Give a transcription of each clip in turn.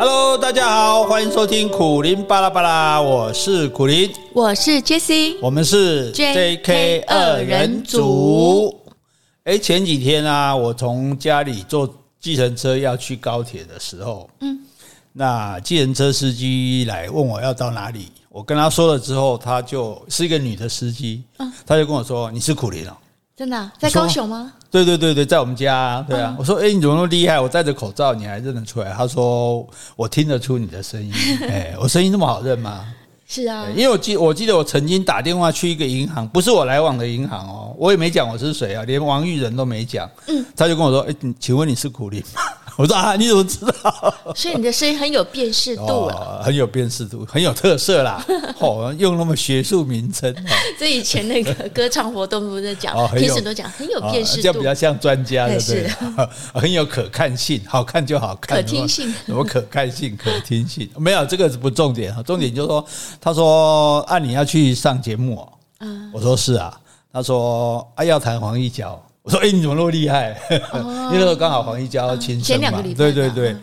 Hello，大家好，欢迎收听苦林巴拉巴拉，我是苦林，我是 Jessie，我们是 JK 二人组。哎，前几天啊，我从家里坐计程车要去高铁的时候，嗯，那计程车司机来问我要到哪里，我跟他说了之后，他就是一个女的司机，嗯，他就跟我说：“你是苦林哦。”真的、啊、在高雄吗？对对对对，在我们家、啊。对啊，嗯、我说，哎、欸，你怎么那么厉害？我戴着口罩，你还认得出来？他说，我听得出你的声音。哎，我声音那么好认吗？是啊，因为我记我记得我曾经打电话去一个银行，不是我来往的银行哦，我也没讲我是谁啊，连王玉仁都没讲。嗯，他就跟我说，哎、欸，请问你是苦力吗？我说啊，你怎么知道？所以你的声音很有辨识度，哦，很有辨识度，很有特色啦。哦，用那么学术名称。这以前那个歌唱活动都在讲，平时都讲很有辨识度，这样比较像专家的，对，很有可看性，好看就好看，可听性，什么可看性、可听性？没有，这个是不重点，重点就是说，他说啊，你要去上节目，嗯，我说是啊，他说啊，要谈黄义交。我说：“哎，你怎么那么厉害？因为那时候刚好黄一娇亲生嘛，对对对。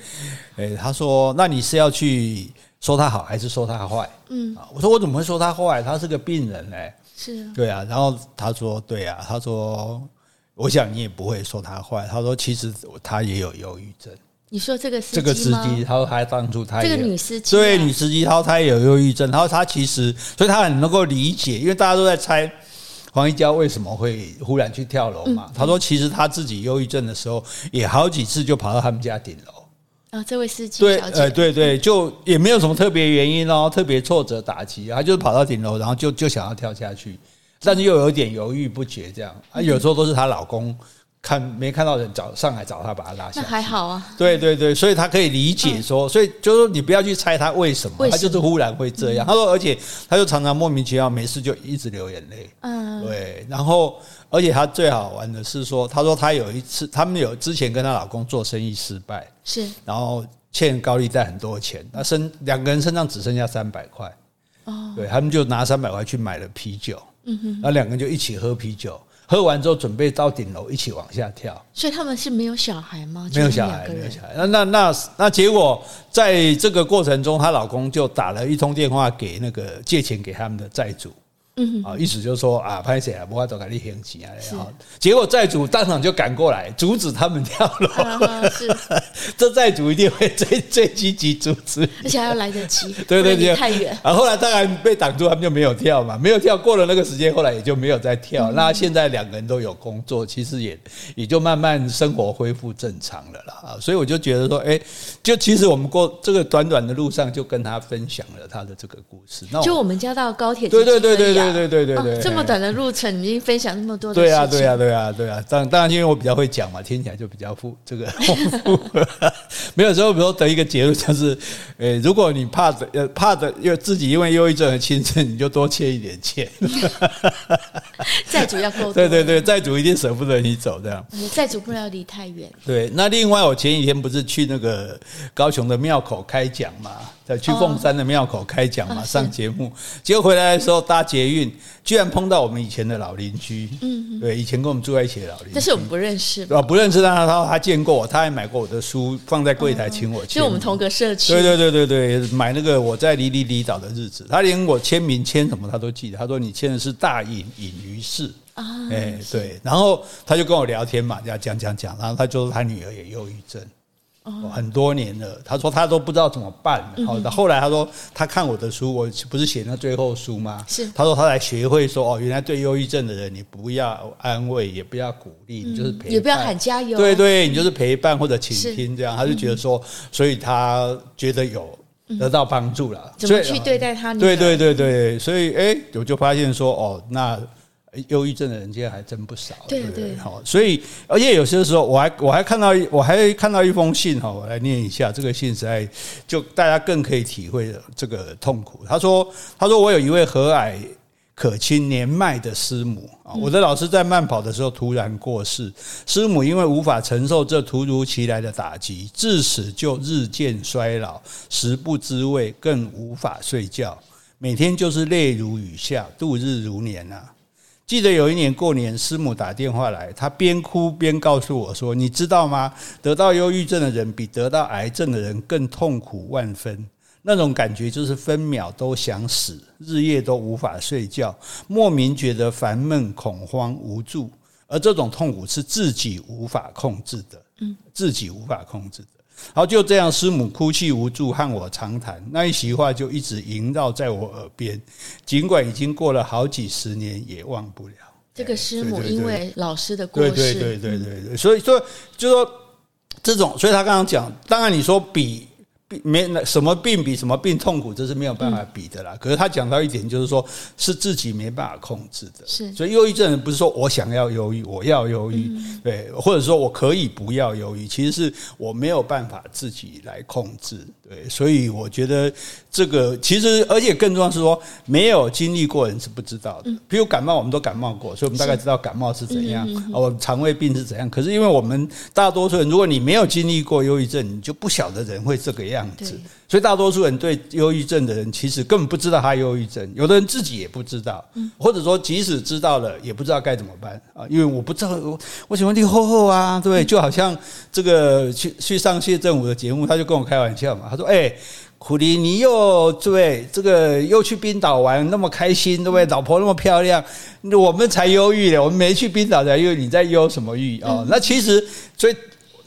哎，他说：那你是要去说他好，还是说他坏？嗯，我说我怎么会说他坏？他是个病人嘞。是啊，对啊。然后他说：对啊。他说：我想你也不会说他坏。他说：其实他也有忧郁症。你说这个司机这个司机，他说他当初他这个女司机，对女司机，他说他也有忧郁症。他说他其实，所以他很能够理解，因为大家都在猜。”黄一娇为什么会忽然去跳楼嘛？他说，其实他自己忧郁症的时候，也好几次就跑到他们家顶楼。啊，这位司机对，呃，对对，就也没有什么特别原因哦，特别挫折打击，他就是跑到顶楼，然后就就想要跳下去，但是又有点犹豫不决，这样啊，有时候都是她老公。看没看到人找上来找他，把他拉下来。那还好啊。对对对，所以他可以理解说，所以就是说你不要去猜他为什么，他就是忽然会这样。他说，而且他就常常莫名其妙，没事就一直流眼泪。嗯，对。然后，而且他最好玩的是说，他说他有一次，他们有之前跟她老公做生意失败，是，然后欠高利贷很多钱，那身两个人身上只剩下三百块。哦，对他们就拿三百块去买了啤酒。嗯哼，然后两个人就一起喝啤酒。喝完之后，准备到顶楼一起往下跳。所以他们是没有小孩吗？没有小孩，没有小孩。那那那那结果，在这个过程中，她老公就打了一通电话给那个借钱给他们的债主。嗯，啊，意思就是说啊，拍谢啊，不要走，赶紧还钱啊。然后结果债主当场就赶过来阻止他们跳楼。是，这债主一定会最最积极阻止，而且还要来得及。对对对，太远。啊，后来当然被挡住，他们就没有跳嘛，没有跳。过了那个时间，后来也就没有再跳。那现在两个人都有工作，其实也也就慢慢生活恢复正常了啦。啊，所以我就觉得说，哎，就其实我们过这个短短的路上，就跟他分享了他的这个故事。那就我们家到高铁，对对对对对。对对对对，哦，这么短的路程，你已经分享那么多的对啊对啊对啊对啊，当当然因为我比较会讲嘛，听起来就比较富这个。没有时候，比如说得一个结论就是，呃，如果你怕的呃怕的，因为自己因为忧郁症而轻生，你就多欠一点钱。债主要够 对对，债主一定舍不得你走这样。债主不要离太远。对，那另外我前几天不是去那个高雄的庙口开讲嘛？在去凤山的庙口开讲嘛，上节目，结果回来的时候搭捷运，居然碰到我们以前的老邻居。嗯，对，以前跟我们住在一起的老邻居。但是我们不认识。啊，不认识，但他他他见过我，他还买过我的书，放在柜台请我签。就我们同个社区。对对对对对，买那个我在离离离岛的日子，他连我签名签什么他都记得。他说你签的是大隐隐于市啊，哎对，然后他就跟我聊天嘛，这样讲讲讲，然后他就说他女儿也忧郁症。很多年了，他说他都不知道怎么办。好的，后来他说他看我的书，我不是写那最后书吗？是。他说他才学会说哦，原来对忧郁症的人，你不要安慰，也不要鼓励，你就是陪伴，也不要喊加油。对对，你就是陪伴或者倾听这样。他就觉得说，所以他觉得有得到帮助了。怎么去对待他？对对对对，所以哎，我就发现说哦，那。忧郁症的人现在还真不少，对不对，好，所以而且有些时候我还我还看到我还看到一封信哈，我来念一下，这个信实在就大家更可以体会这个痛苦。他说他说我有一位和蔼可亲年迈的师母啊，我的老师在慢跑的时候突然过世，师母因为无法承受这突如其来的打击，自此就日渐衰老，食不知味，更无法睡觉，每天就是泪如雨下，度日如年啊。记得有一年过年，师母打电话来，她边哭边告诉我说：“你知道吗？得到忧郁症的人比得到癌症的人更痛苦万分。那种感觉就是分秒都想死，日夜都无法睡觉，莫名觉得烦闷、恐慌、无助。而这种痛苦是自己无法控制的，嗯，自己无法控制的。好，就这样，师母哭泣无助，和我长谈，那一席话就一直萦绕在我耳边，尽管已经过了好几十年，也忘不了。这个师母因为老师的过世，对对对对对对，所以说就说这种，所以他刚刚讲，当然你说比。病没那什么病比什么病痛苦，这是没有办法比的啦。可是他讲到一点，就是说是自己没办法控制的。是，所以忧郁症人不是说我想要忧郁，我要忧郁，对，或者说我可以不要忧郁，其实是我没有办法自己来控制。对，所以我觉得这个其实，而且更重要是说，没有经历过人是不知道的。比如感冒，我们都感冒过，所以我们大概知道感冒是怎样，哦，肠胃病是怎样。可是因为我们大多数人，如果你没有经历过忧郁症，你就不晓得人会这个样子。所以大多数人对忧郁症的人，其实根本不知道他忧郁症。有的人自己也不知道，或者说即使知道了，也不知道该怎么办啊。因为我不知道，我我喜欢听厚厚啊，对，就好像这个去去上谢振武的节目，他就跟我开玩笑嘛，他说：“哎，苦力，你又对这个又去冰岛玩，那么开心，对不对？老婆那么漂亮，我们才忧郁了，我们没去冰岛才忧郁，你在忧什么郁啊？那其实所以。”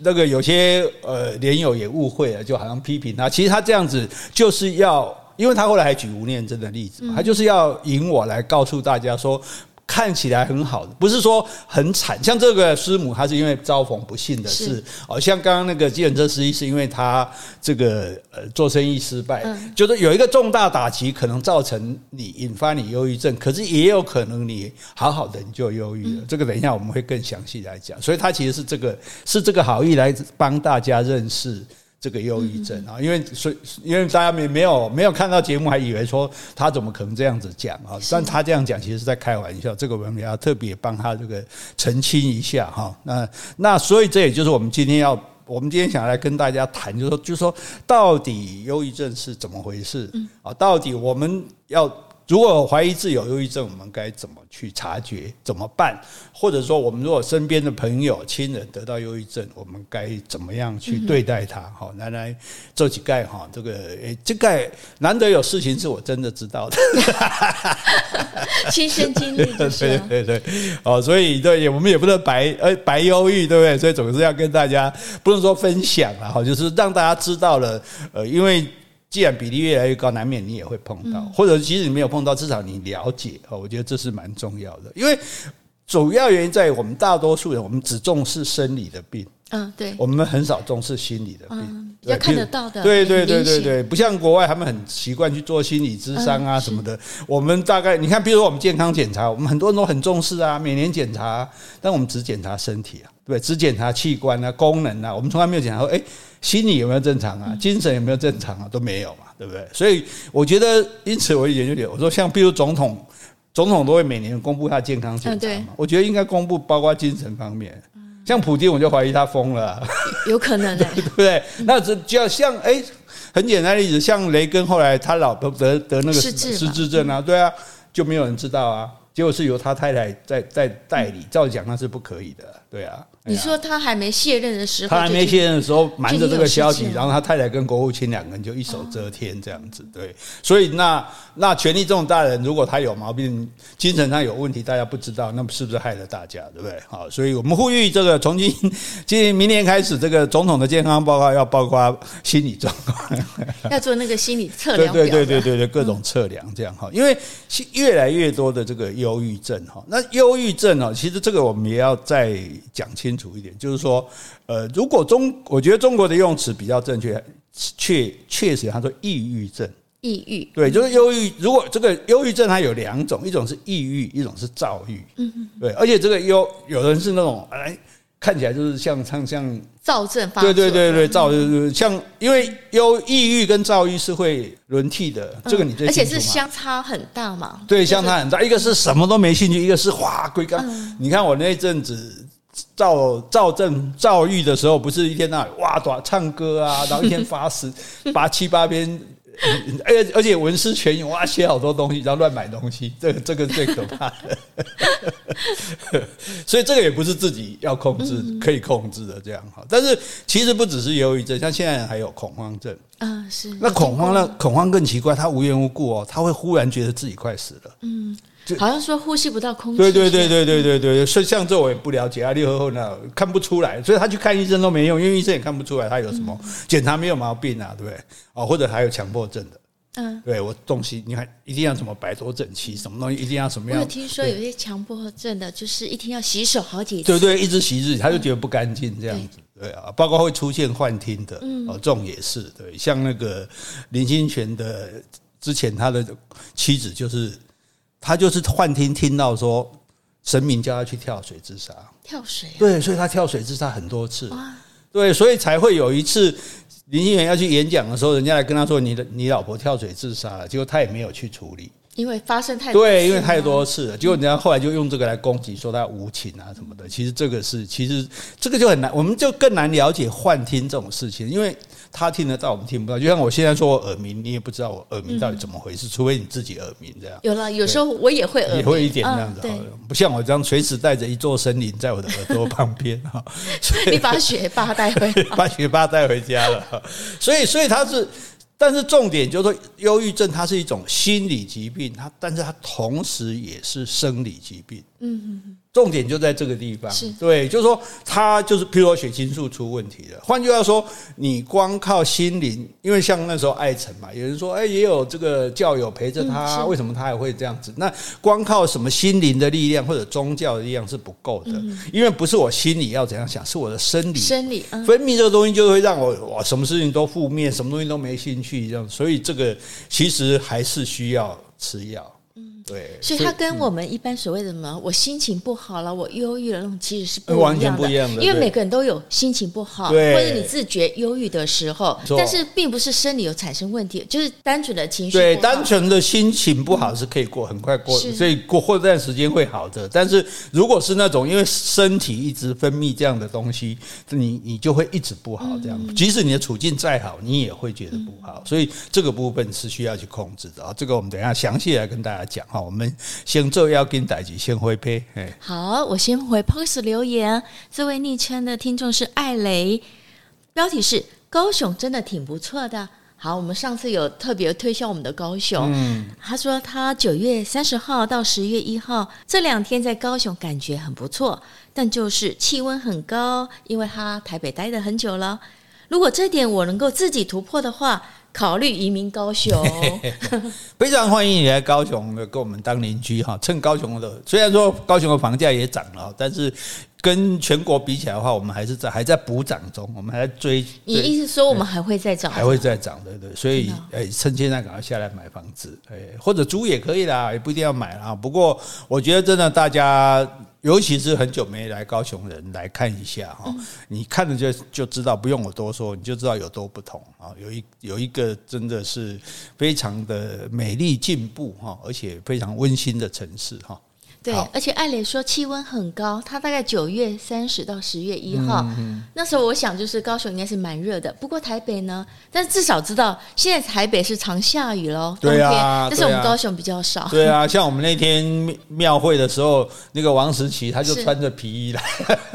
那个有些呃连友也误会了，就好像批评他。其实他这样子就是要，因为他后来还举吴念真的例子，他就是要引我来告诉大家说。看起来很好的，不是说很惨。像这个师母，她是因为遭逢不幸的事，哦，像刚刚那个计程车司机，是因为他这个呃做生意失败，就是有一个重大打击，可能造成你引发你忧郁症，可是也有可能你好好的你就忧郁了。这个等一下我们会更详细来讲。所以他其实是这个是这个好意来帮大家认识。这个忧郁症啊，因为所以因为大家没没有没有看到节目，还以为说他怎么可能这样子讲啊？但他这样讲其实是在开玩笑。这个我们也要特别帮他这个澄清一下哈。那那所以这也就是我们今天要，我们今天想来跟大家谈，就是说，就是说到底忧郁症是怎么回事啊？到底我们要。如果怀疑自己有忧郁症，我们该怎么去察觉？怎么办？或者说，我们如果身边的朋友、亲人得到忧郁症，我们该怎么样去对待他？好，来来，这几盖哈，这个诶，这盖难得有事情是我真的知道的，亲身经历，对对对，哦，所以对，我们也不能白呃白忧郁，对不对？所以总是要跟大家，不能说分享啊，哈，就是让大家知道了，呃，因为。既然比例越来越高，难免你也会碰到，或者即使你没有碰到，至少你了解哦。我觉得这是蛮重要的，因为主要原因在于我们大多数人，我们只重视生理的病，嗯，对，我们很少重视心理的病，要看得到的，对对对对对，不像国外他们很习惯去做心理咨商啊什么的。我们大概你看，比如说我们健康检查，我们很多人都很重视啊，每年检查，但我们只检查身体啊，对，只检查器官啊、功能啊，我们从来没有检查说，诶。心理有没有正常啊？精神有没有正常啊？都没有嘛，对不对？所以我觉得，因此我研究点，我说像比如总统，总统都会每年公布他健康检查嘛。我觉得应该公布包括精神方面。像普京，我就怀疑他疯了，有可能的，对不对？那这就要像哎，很简单的例子，像雷根后来他老婆得得那个失智症啊，对啊，就没有人知道啊。结果是由他太太在在代理，照讲那是不可以的，对啊。你说他还没卸任的时候，他还没卸任的时候瞒着这个消息，然后他太太跟国务卿两个人就一手遮天这样子，对。所以那那权力这种大人，如果他有毛病，精神上有问题，大家不知道，那么是不是害了大家，对不对？好，所以我们呼吁这个从今今明年开始，这个总统的健康报告要包括心理状况，要做那个心理测量，对对对对对，各种测量这样哈，因为越来越多的这个忧郁症哈，那忧郁症哦，其实这个我们也要再讲清。清楚一点，就是说，呃，如果中，我觉得中国的用词比较正确，确确实，他说抑郁症，抑郁，对，就是忧郁。如果这个忧郁症它有两种，一种是抑郁，一种是躁郁，嗯嗯，对，而且这个忧，有人是那种哎，看起来就是像像像躁症发，对对对对，躁就是像，因为忧抑郁跟躁郁是会轮替的，这个你最？而且是相差很大嘛，对，相差很大，一个是什么都没兴趣，一个是哗归刚。你看我那阵子。躁躁症躁郁的时候，不是一天到晚哇，唱歌啊，然后一天发十八七八篇 而且而且文思泉涌，哇，写好多东西，然后乱买东西，这个这个最可怕的。所以这个也不是自己要控制可以控制的这样哈。但是其实不只是忧郁症，像现在还有恐慌症啊，是那恐慌呢？恐慌更奇怪，他无缘无故哦，他会忽然觉得自己快死了，嗯。好像说呼吸不到空气。对对对对对对对，所以像这我也不了解啊，六合后呢看不出来，所以他去看医生都没用，因为医生也看不出来他有什么检查没有毛病啊，对不对？哦，或者还有强迫症的，嗯，对我东西你看一定要怎么摆多整齐，什么东西一定要什么样？我有听说有些强迫症的，就是一天要洗手好几次，对对，一直洗自己，他就觉得不干净这样子，对啊，包括会出现幻听的，哦，这种也是对，像那个林清泉的之前他的妻子就是。他就是幻听，听到说神明叫他去跳水自杀，跳水啊？对，所以他跳水自杀很多次，对，所以才会有一次林清玄要去演讲的时候，人家来跟他说：“你的你老婆跳水自杀了。”结果他也没有去处理，因为发生太多对，因为太多次了。结果人家后来就用这个来攻击，说他无情啊什么的。其实这个是，其实这个就很难，我们就更难了解幻听这种事情，因为。他听得到，我们听不到。就像我现在说我耳鸣，你也不知道我耳鸣到底怎么回事，除非你自己耳鸣这样。有了，有时候我也会耳鸣，也会一点这样子。不像我这样随时带着一座森林在我的耳朵旁边哈。你把学霸带回，把学霸带回家了。所以，所以他是，但是重点就是说，忧郁症它是一种心理疾病，它，但是它同时也是生理疾病。嗯嗯嗯。重点就在这个地方，是对，就是说他就是，譬如说血清素出问题了。换句话说，你光靠心灵，因为像那时候艾辰嘛，有人说，哎，也有这个教友陪着他，为什么他还会这样子？那光靠什么心灵的力量或者宗教的力量是不够的，因为不是我心里要怎样想，是我的生理，生理分泌这个东西就会让我哇，什么事情都负面，什么东西都没兴趣这样，所以这个其实还是需要吃药。对，所以它跟我们一般所谓的什么，我心情不好了，我忧郁了，那种其实是不一样的。完全不一样的，因为每个人都有心情不好，或者你自觉忧郁的时候，但是并不是生理有产生问题，就是单纯的情绪。对，单纯的心情不好是可以过很快过，所以过过段时间会好的。但是如果是那种因为身体一直分泌这样的东西，你你就会一直不好这样。即使你的处境再好，你也会觉得不好。所以这个部分是需要去控制的啊。这个我们等一下详细来跟大家讲哈。我们先做要跟代志，先回配。好，我先回 post 留言。这位昵称的听众是艾雷，标题是高雄真的挺不错的。好，我们上次有特别推销我们的高雄。嗯，他说他九月三十号到十月一号这两天在高雄感觉很不错，但就是气温很高，因为他台北待了很久了。如果这点我能够自己突破的话。考虑移民高雄，非常欢迎你来高雄的，跟我们当邻居哈。趁高雄的，虽然说高雄的房价也涨了，但是跟全国比起来的话，我们还是在还在补涨中，我们还在追。你意思说我们还会再涨？还会再涨，对对。所以，哎，趁现在赶快下来买房子，哎，或者租也可以啦，也不一定要买啦。不过，我觉得真的大家。尤其是很久没来高雄的人来看一下哈，你看了就就知道，不用我多说，你就知道有多不同啊。有一有一个真的是非常的美丽进步哈，而且非常温馨的城市哈。对，而且艾蕾说气温很高，它大概九月三十到十月一号，那时候我想就是高雄应该是蛮热的。不过台北呢，但至少知道现在台北是常下雨�咯，对啊，但是我们高雄比较少。对啊，像我们那天庙会的时候，那个王石奇他就穿着皮衣来。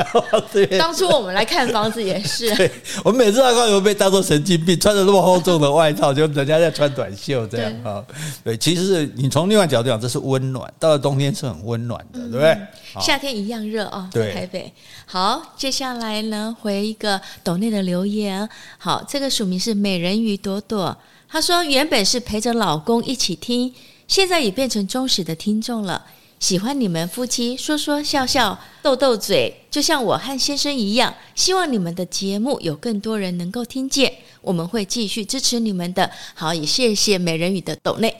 对，当初我们来看房子也是，对，我们每次到高雄被当做神经病，穿着那么厚重的外套，就人家在穿短袖这样啊。对，其实你从另外角度讲，这是温暖，到了冬天是很温。温暖的，对不对？夏天一样热哦，对，台北。好，接下来呢，回一个抖内的留言。好，这个署名是美人鱼朵朵，她说原本是陪着老公一起听，现在也变成忠实的听众了。喜欢你们夫妻说说笑笑、斗斗嘴，就像我和先生一样。希望你们的节目有更多人能够听见，我们会继续支持你们的。好，也谢谢美人鱼的抖内。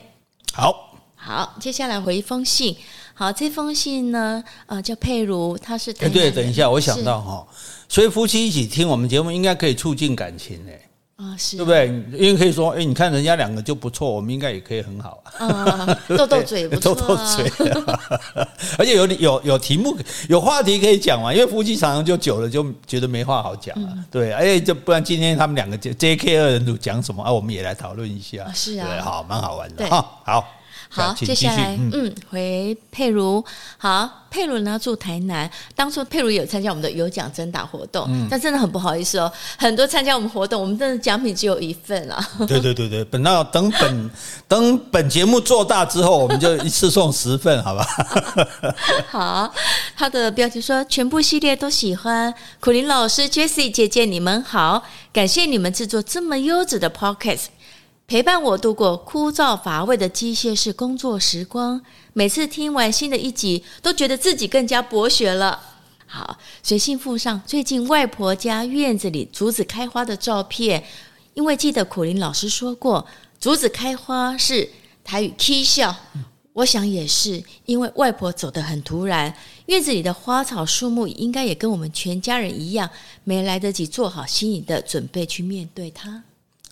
好好，接下来回一封信。好，这封信呢，呃，叫佩如，他是。哎，对，等一下，我想到哈，所以夫妻一起听我们节目，应该可以促进感情诶。啊，是对不对？因为可以说，哎，你看人家两个就不错，我们应该也可以很好啊。斗斗嘴不错，斗斗嘴，而且有有有题目、有话题可以讲嘛。因为夫妻常常就久了，就觉得没话好讲了。对，哎，就不然今天他们两个 J K 二人组讲什么啊？我们也来讨论一下。是啊，对，好，蛮好玩的哈。好。好，接下来嗯，回佩如。好，佩如呢住台南。当初佩如有参加我们的有奖征答活动，嗯，但真的很不好意思哦，很多参加我们活动，我们真的奖品只有一份啊。对对对对，等到等本等本节目做大之后，我们就一次送十份，好吧？好，他的标题说全部系列都喜欢，苦林老师、Jessie 姐姐，你们好，感谢你们制作这么优质的 Podcast。陪伴我度过枯燥乏味的机械式工作时光。每次听完新的一集，都觉得自己更加博学了。好，随信附上最近外婆家院子里竹子开花的照片，因为记得苦苓老师说过，竹子开花是台语 “k 笑”，我想也是，因为外婆走得很突然，院子里的花草树木应该也跟我们全家人一样，没来得及做好心理的准备去面对它。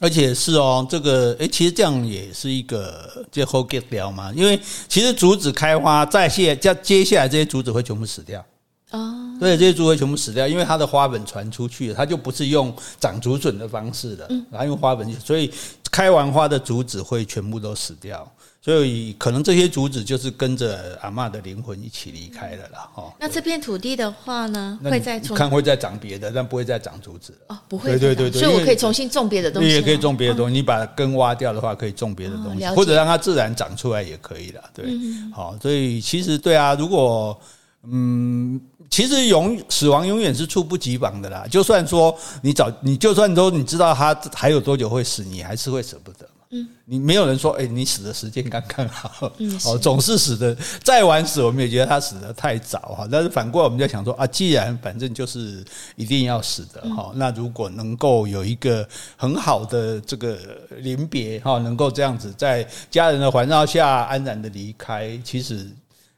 而且是哦，这个诶，其实这样也是一个最后 get 掉嘛。因为其实竹子开花再谢，接接下来这些竹子会全部死掉哦。对，这些竹会全部死掉，因为它的花粉传出去，它就不是用长竹笋的方式的，然后用花粉，所以开完花的竹子会全部都死掉。所以可能这些竹子就是跟着阿嬷的灵魂一起离开了啦，哈。那这片土地的话呢，会再看会再长别的，但不会再长竹子哦，不会。对对对对，所以我可以重新种别的东西。你也可以种别的东西，你把根挖掉的话，可以种别的东西，或者让它自然长出来也可以了。对，好，所以其实对啊，如果嗯，其实永死亡永远是猝不及防的啦。就算说你早，你就算说你知道它还有多久会死，你还是会舍不得。嗯，你没有人说，哎，你死的时间刚刚好，哦，总是死的再晚死，我们也觉得他死的太早哈。但是反过来，我们就想说啊，既然反正就是一定要死的哈，那如果能够有一个很好的这个临别哈，能够这样子在家人的环绕下安然的离开，其实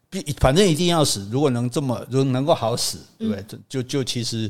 必反正一定要死。如果能这么，如果能够好死，对不对？就就其实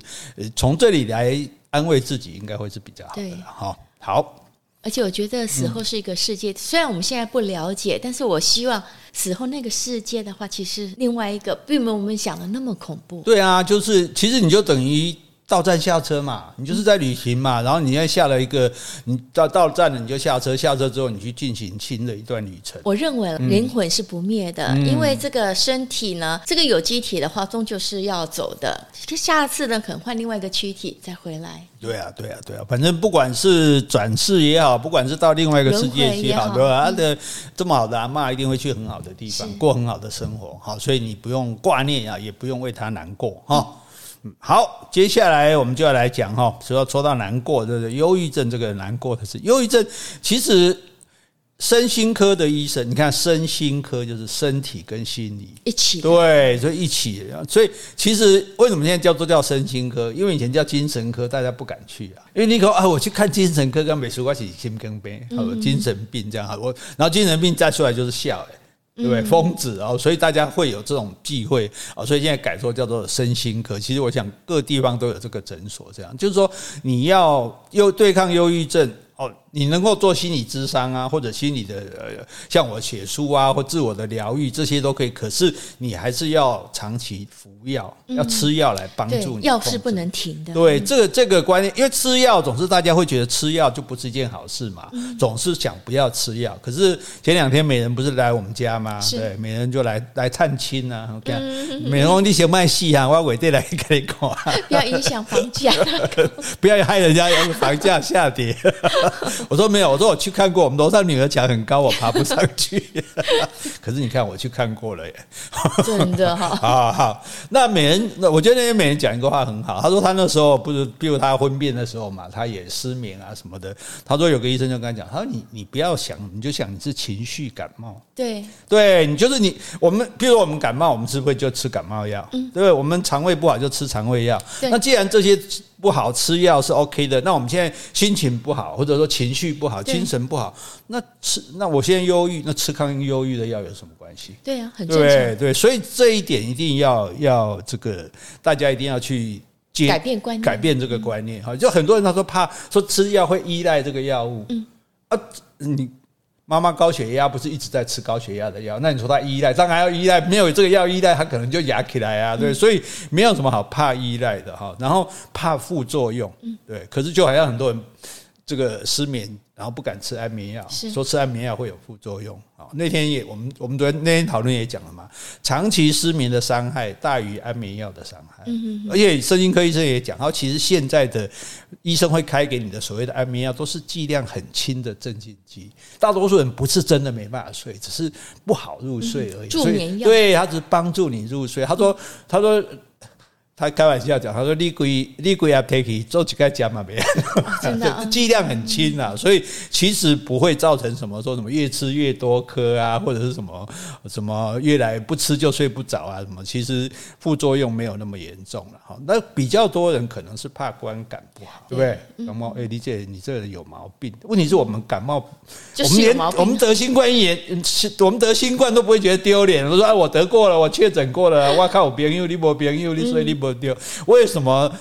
从这里来安慰自己，应该会是比较好的哈。好。而且我觉得死后是一个世界，虽然我们现在不了解，但是我希望死后那个世界的话，其实另外一个并没有我们想的那么恐怖。对啊，就是其实你就等于。到站下车嘛，你就是在旅行嘛，然后你要下了一个，你到到站了你就下车，下车之后你去进行新的一段旅程。我认为灵魂是不灭的，嗯、因为这个身体呢，这个有机体的话终究是要走的，下次呢可能换另外一个躯体再回来。对啊，对啊，对啊，反正不管是转世也好，不管是到另外一个世界也好，对吧？他的这么好的阿嬷一定会去很好的地方，过很好的生活，好，所以你不用挂念啊，也不用为他难过哈。好，接下来我们就要来讲哈，说要说到难过，这个忧郁症，这个难过的是忧郁症。其实身心科的医生，你看身心科就是身体跟心理一起，对，所以一起。所以其实为什么现在叫做叫身心科？因为以前叫精神科，大家不敢去啊，因为你说啊，我去看精神科跟美术关系心更病，精神病这样，我然后精神病再出来就是笑哎。对不对？疯子啊，所以大家会有这种忌讳啊，所以现在改说叫做身心科。其实我想各地方都有这个诊所，这样就是说你要又对抗忧郁症。哦，你能够做心理咨商啊，或者心理的呃，像我写书啊，或自我的疗愈，这些都可以。可是你还是要长期服药，要吃药来帮助你。药是不能停的。对，这个这个观念，因为吃药总是大家会觉得吃药就不是一件好事嘛，总是想不要吃药。可是前两天美人不是来我们家吗？对，美人就来来探亲啊。我看 美人，你先卖戏啊，我要尾对来给你看，不要影响房价，不要害人家房价下跌。我说没有，我说我去看过，我们楼上女儿墙很高，我爬不上去。可是你看，我去看过了耶，真的哈。好 好，那美人，那我觉得那些美人讲一个话很好。他说他那时候不是，比如他婚变的时候嘛，他也失眠啊什么的。他说有个医生就跟他讲，他说你你不要想，你就想你是情绪感冒。对，对你就是你。我们比如我们感冒，我们是不是就吃感冒药？嗯，对不对？我们肠胃不好就吃肠胃药。那既然这些。不好吃药是 OK 的，那我们现在心情不好，或者说情绪不好，精神不好，那吃那我现在忧郁，那吃抗忧郁的药有什么关系？对啊，很正常。对对，所以这一点一定要要这个大家一定要去接改变观念，改变这个观念哈。就很多人他说怕说吃药会依赖这个药物，嗯啊，你妈妈高血压不是一直在吃高血压的药？那你说他依赖，当然要依赖，没有这个药依赖，他可能就压起来啊，对，所以没有什么好怕依赖的哈。然后怕副作用，对，可是就好像很多人。这个失眠，然后不敢吃安眠药，说吃安眠药会有副作用。好，那天也我们我们昨天那天讨论也讲了嘛，长期失眠的伤害大于安眠药的伤害。而且神经科医生也讲，他，其实现在的医生会开给你的所谓的安眠药，都是剂量很轻的镇静剂。大多数人不是真的没办法睡，只是不好入睡而已。助眠药，对，他只是帮助你入睡。他说，他说。他开玩笑讲，他说你贵你贵要 take 做几个加嘛别？真的 剂量很轻啊，所以其实不会造成什么说什么越吃越多颗啊，或者是什么什么越来不吃就睡不着啊什么，其实副作用没有那么严重了哈。那比较多人可能是怕观感不好，对不对？感冒哎，李姐你这个人有毛病。问题是我们感冒，我们连我们得新冠也，我们得新冠都不会觉得丢脸。我说啊，我得过了，我确诊过了，我靠，我朋友你没朋友你所以你不。为什么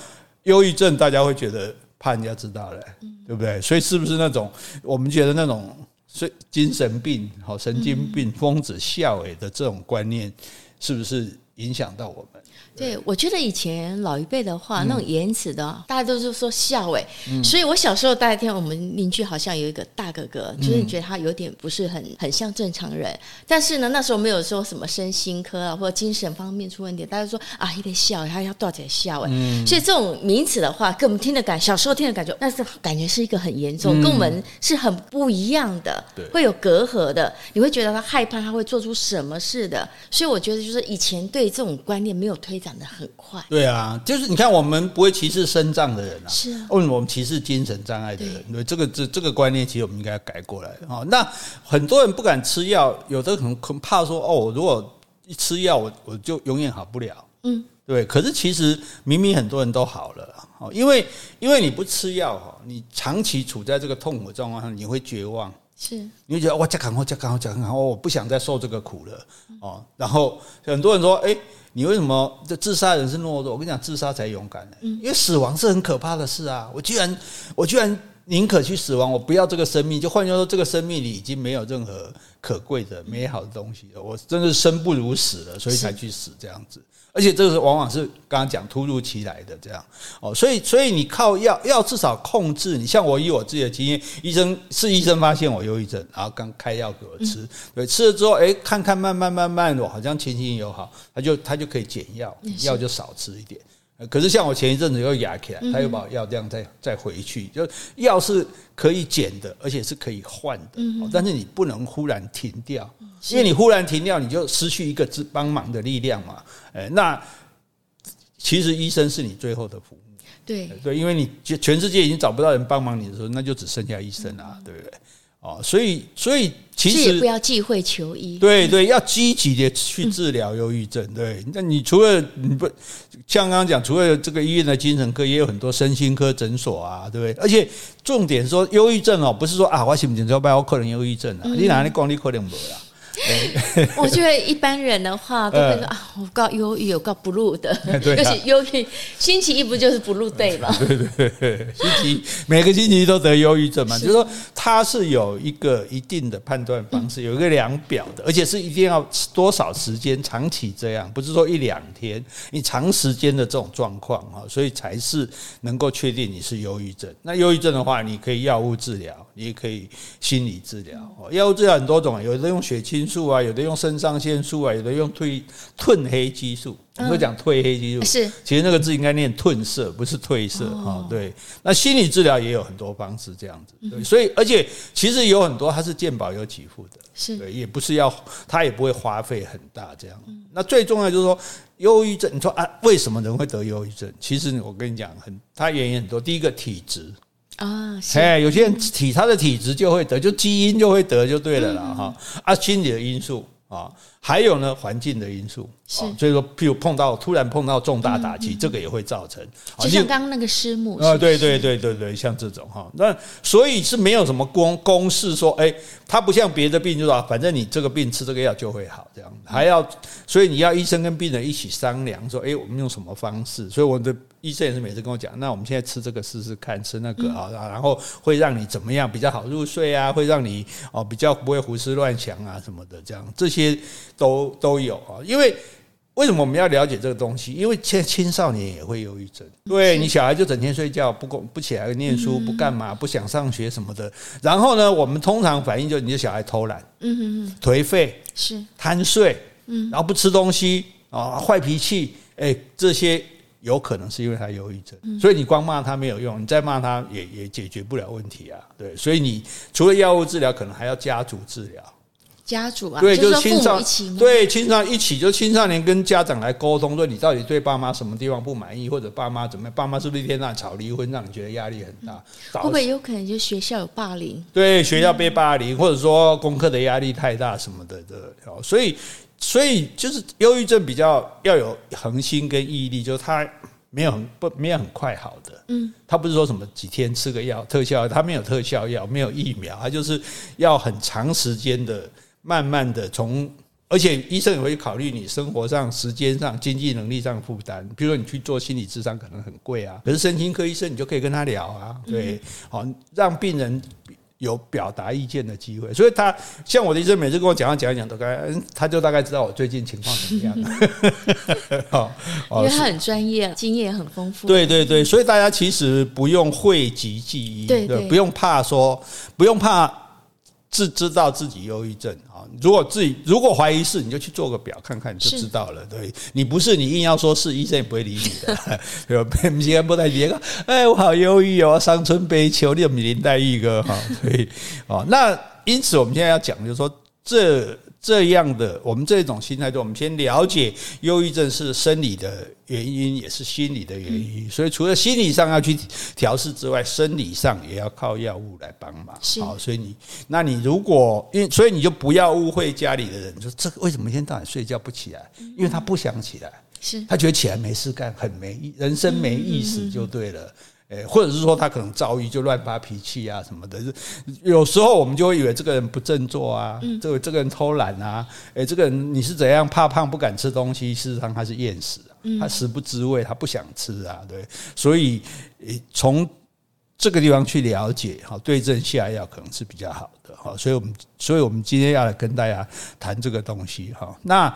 忧郁症大家会觉得怕人家知道嘞？对不对？所以是不是那种我们觉得那种是精神病、好神经病、疯子笑诶的这种观念，是不是影响到我们？对，我觉得以前老一辈的话，那种言辞的，大家都是说笑哎，所以我小时候大家听我们邻居好像有一个大哥哥，就是觉得他有点不是很很像正常人，但是呢，那时候没有说什么身心科啊或者精神方面出问题，大家说啊，有点笑，他要多少钱笑哎，所以这种名词的话，跟我们听的感，小时候听的感觉，那是感觉是一个很严重，跟我们是很不一样的，会有隔阂的，你会觉得他害怕他会做出什么事的，所以我觉得就是以前对这种观念没有推。长得很快，对啊，就是你看，我们不会歧视身障的人啊，是啊，为什么我们歧视精神障碍的人？对，这个这这个观念，其实我们应该要改过来啊。那很多人不敢吃药，有的很很怕说，哦，如果一吃药，我我就永远好不了，嗯，对。可是其实明明很多人都好了，哦，因为因为你不吃药哈，你长期处在这个痛苦状况下，你会绝望，是，你会觉得哇，这赶快，这赶快，这赶快，我不想再受这个苦了，哦。然后很多人说，哎。你为什么这自杀人是懦弱？我跟你讲，自杀才勇敢呢。因为死亡是很可怕的事啊！我居然，我居然宁可去死亡，我不要这个生命。就换句话说，这个生命里已经没有任何可贵的、美好的东西了。我真的是生不如死了，所以才去死这样子。而且这个是往往是刚刚讲突如其来的这样哦，所以所以你靠药药至少控制你，像我以我自己的经验，医生是医生发现我忧郁症，然后刚开药给我吃，对，吃了之后，哎，看看慢慢慢慢，我好像情形有好，他就他就可以减药，药就少吃一点。可是像我前一阵子又哑起来，他又把药这样再再回去，就药是可以减的，而且是可以换的，但是你不能忽然停掉，因为你忽然停掉，你就失去一个帮忙的力量嘛。哎，那其实医生是你最后的服务，对。对，因为你全世界已经找不到人帮忙你的时候，那就只剩下医生了，对不对？哦，所以所以其实也不要忌讳求医，对对，要积极的去治疗忧郁症。对，那你除了你不像刚刚讲，除了这个医院的精神科，也有很多身心科诊所啊，对不对？而且重点说，忧郁症哦，不是说啊，我心情糟糕，我可能忧郁症啊，你哪里讲你可能没啦。我觉得一般人的话都会说啊，我告忧郁，我告 blue 的，尤其忧郁，星期一不就是 blue day 吗？对对对，星期每个星期一都得忧郁症嘛，就是说它是有一个一定的判断方式，有一个量表的，而且是一定要多少时间长期这样，不是说一两天，你长时间的这种状况啊，所以才是能够确定你是忧郁症。那忧郁症的话，你可以药物治疗，你也可以心理治疗。药物治疗很多种，有的用血清素啊，有的用肾上腺素啊，有的用褪褪黑激素。我们会讲褪黑激素，是其实那个字应该念褪色，不是褪色啊。对，那心理治疗也有很多方式这样子。对，所以而且其实有很多它是健保有给付的，是对，也不是要它也不会花费很大这样。那最重要就是说，忧郁症，你说啊，为什么人会得忧郁症？其实我跟你讲，很它原因很多。第一个体质啊，哎，有些人体他的体质就会得，就基因就会得就对了啦哈。啊，心理的因素啊。还有呢，环境的因素，是，所以说，譬如碰到突然碰到重大打击，这个也会造成，就像刚刚那个师母啊，对对对对对，像这种哈，那所以是没有什么公公式说，哎，它不像别的病，就是说，反正你这个病吃这个药就会好，这样。还要，所以你要医生跟病人一起商量，说，哎，我们用什么方式？所以我的医生也是每次跟我讲，那我们现在吃这个试试看，吃那个啊，然后会让你怎么样比较好入睡啊，会让你哦比较不会胡思乱想啊什么的，这样。这些。都都有啊，因为为什么我们要了解这个东西？因为现在青少年也会忧郁症，对你小孩就整天睡觉，不不起来念书，不干嘛，不想上学什么的。然后呢，我们通常反应就是你的小孩偷懒，嗯颓废。是。贪睡，嗯，然后不吃东西。啊，坏脾气，哎，这些有可能是因为他忧郁症。所以你光骂他没有用，你再骂他也也解决不了问题啊。对，所以你除了药物治疗，可能还要家族治疗。家属啊，对，就是青少年，对，青少年一起，就青少年跟家长来沟通，说你到底对爸妈什么地方不满意，或者爸妈怎么样？爸妈是不是一天到晚吵离婚，让你觉得压力很大？会不会有可能就学校有霸凌？对，学校被霸凌，或者说功课的压力太大什么的的，所以，所以就是忧郁症比较要有恒心跟毅力，就是他没有很不没有很快好的，嗯，他不是说什么几天吃个药特效，他没有特效药，没有疫苗，他就是要很长时间的。慢慢的从，而且医生也会考虑你生活上、时间上、经济能力上负担。比如说你去做心理智商可能很贵啊，可是身心科医生你就可以跟他聊啊，对，好让病人有表达意见的机会。所以他像我的医生每次跟我讲讲讲讲，大概他就大概知道我最近情况怎么样。好，因为他很专业，经验也很丰富。对对对，所以大家其实不用讳疾忌医，对对，不用怕说，不用怕。自知道自己忧郁症啊，如果自己如果怀疑是，你就去做个表看看，你就知道了。对，你不是，你硬要说是，医生也不会理你的。对吧？不是不太别个。哎，我好忧郁哦，伤春悲秋，你有没有林黛玉哥哈？所以哦，那因此我们现在要讲，就是说这。这样的，我们这种心态，就我们先了解，忧郁症是生理的原因，也是心理的原因。所以除了心理上要去调试之外，生理上也要靠药物来帮忙。好，所以你，那你如果因为，所以你就不要误会家里的人，说这个为什么一天到晚睡觉不起来？因为他不想起来，是他觉得起来没事干，很没意，人生没意思就对了。诶，或者是说他可能遭遇就乱发脾气啊什么的，有时候我们就会以为这个人不振作啊，这个这个人偷懒啊，诶，这个人你是怎样怕胖不敢吃东西，事实上他是厌食，他食不知味，他不想吃啊，对，所以从这个地方去了解哈，对症下药可能是比较好的哈，所以我们所以我们今天要来跟大家谈这个东西哈，那。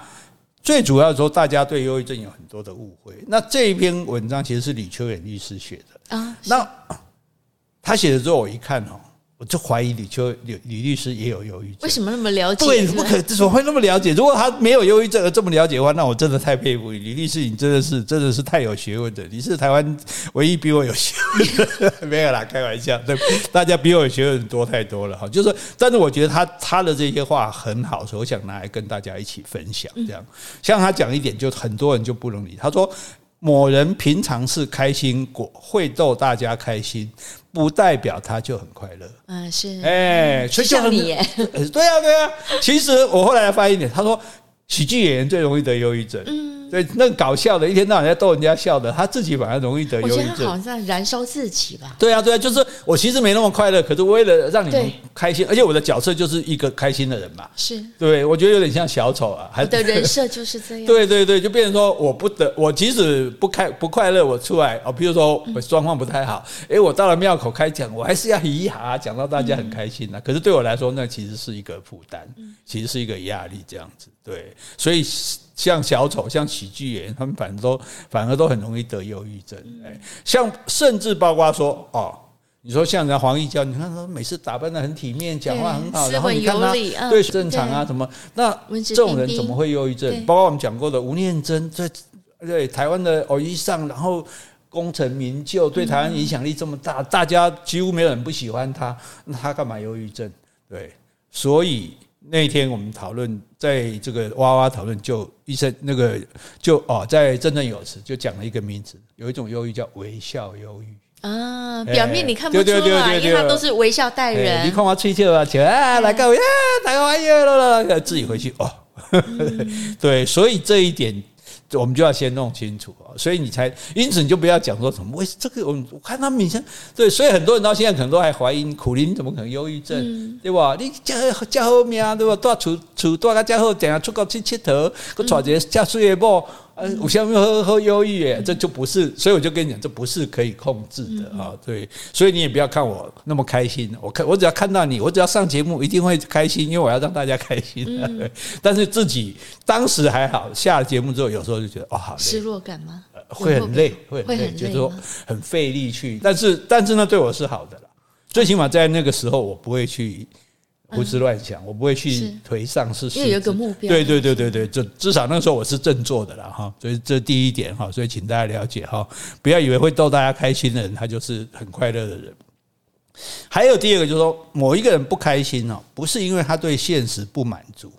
最主要说，大家对忧郁症有很多的误会。那这一篇文章其实是李秋远律师写的啊。那他写的之后，我一看哦。我就怀疑李秋李李律师也有忧郁症，为什么那么了解？对，怎么可怎么会那么了解？如果他没有忧郁症而这么了解的话，那我真的太佩服李律师，你真的是真的是太有学问的。你是台湾唯一比我有学问的，没有啦，开玩笑。对，大家比我有学问多太多了哈。就是，但是我觉得他他的这些话很好，所以我想拿来跟大家一起分享。这样，像他讲一点，就很多人就不能理。他说。某人平常是开心果，会逗大家开心，不代表他就很快乐。嗯，是，哎，所以就你，对啊，对啊。其实我后来发现一点，他说喜剧演员最容易得忧郁症。嗯。对，那搞笑的，一天到晚在逗人家笑的，他自己反而容易得忧郁症。我觉得好像在燃烧自己吧。对啊，对啊，就是我其实没那么快乐，可是为了让你们开心，而且我的角色就是一个开心的人嘛。是，对，我觉得有点像小丑啊。我的人设就是这样。对对对，就变成说，我不得，我即使不开不快乐，我出来哦，比如说我状况不太好，哎，我到了庙口开讲，我还是要嘻嘻哈哈讲到大家很开心的。可是对我来说，那其实是一个负担，其实是一个压力，这样子。对，所以。像小丑，像喜剧演员，他们反正都反而都很容易得忧郁症。哎，像甚至包括说哦，你说像人家黄义娇，你看他每次打扮的很体面，讲话很好，然后你看他对正常啊什么，那这种人怎么会忧郁症？包括我们讲过的吴念真，在对台湾的偶遇上，然后功成名就，对台湾影响力这么大，大家几乎没有人不喜欢他，那他干嘛忧郁症？对，所以。那一天我们讨论，在这个哇哇讨论，就医生那个就哦，在振振有词就讲了一个名词，有一种忧郁叫微笑忧郁啊，表面你看不出来，因为他都是微笑待人。你看我吹笑啊，起啊来个呀，大家欢迎了了，自己回去哦，嗯、对，所以这一点。我们就要先弄清楚啊，所以你才，因此你就不要讲说什么，为这个我我看他们以前对，所以很多人到现在可能都还怀疑苦林怎么可能忧郁症，嗯、对吧？你家家后面啊，对吧？多出出多个家后，等下出国去佚佗，我带一个嫁水的某。嗯，我现在喝喝忧郁耶，这就不是，所以我就跟你讲，这不是可以控制的啊。对，所以你也不要看我那么开心，我看我只要看到你，我只要上节目一定会开心，因为我要让大家开心。但是自己当时还好，下了节目之后，有时候就觉得哇，好累，失落感吗？会很累，会很累，就是说很费力去。但是但是呢，对我是好的了，最起码在那个时候，我不会去。胡思乱想，我不会去颓丧世事，因为有个目标。对对对对对，就至少那时候我是振作的了哈。所以这第一点哈，所以请大家了解哈，不要以为会逗大家开心的人，他就是很快乐的人。还有第二个就是说，某一个人不开心哦，不是因为他对现实不满足，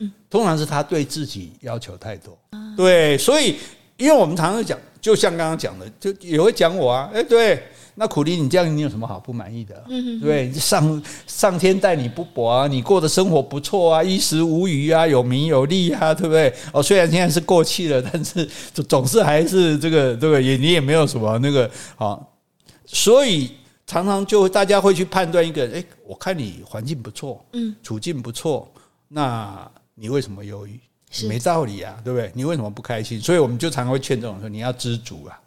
嗯，通常是他对自己要求太多。对，所以因为我们常常讲，就像刚刚讲的，就也会讲我啊，哎，对。那苦力，你这样你有什么好不满意的？嗯，对，上上天待你不薄啊，你过的生活不错啊，衣食无余啊，有名有利啊，对不对？哦，虽然现在是过气了，但是 总是还是这个，对不对？也你也没有什么那个好，所以常常就大家会去判断一个人，哎，我看你环境不错，嗯，处境不错，那你为什么忧郁？是没道理啊，对不对？你为什么不开心？所以我们就常常会劝这种说，你要知足啊。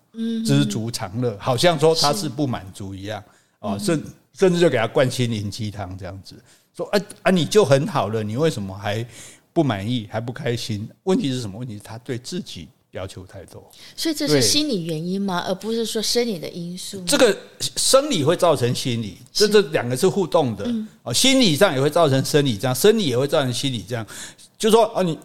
知足常乐，好像说他是不满足一样啊，甚甚至就给他灌心灵鸡汤这样子，说啊啊，你就很好了，你为什么还不满意，还不开心？问题是什么？问题是他对自己要求太多，所以这是心理原因吗？而不是说生理的因素？这个生理会造成心理，这这两个是互动的啊，心理上也会造成生理这样，生理也会造成心理这样，就说啊，你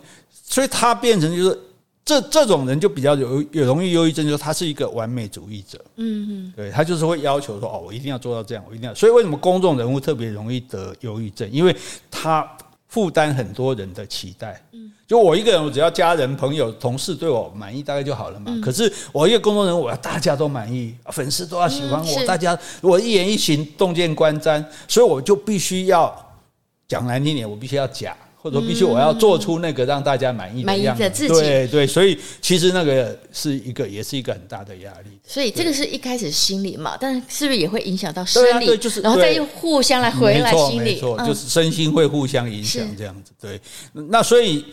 所以他变成就是。这这种人就比较有有容易忧郁症，就是他是一个完美主义者。嗯嗯，对他就是会要求说哦，我一定要做到这样，我一定要。所以为什么公众人物特别容易得忧郁症？因为他负担很多人的期待。嗯，就我一个人，我只要家人、朋友、同事对我满意，大概就好了嘛。可是我一个公众人物，我要大家都满意，粉丝都要喜欢我，大家我一言一行动见观瞻，所以我就必须要讲难听点，我必须要假。或者必须我要做出那个让大家满意的自己，对对，所以其实那个是一个，也是一个很大的压力。所以这个是一开始心理嘛，但是是不是也会影响到生理？就是，然后再又互相来回来心理，没错，就是身心会互相影响这样子。对，那所以。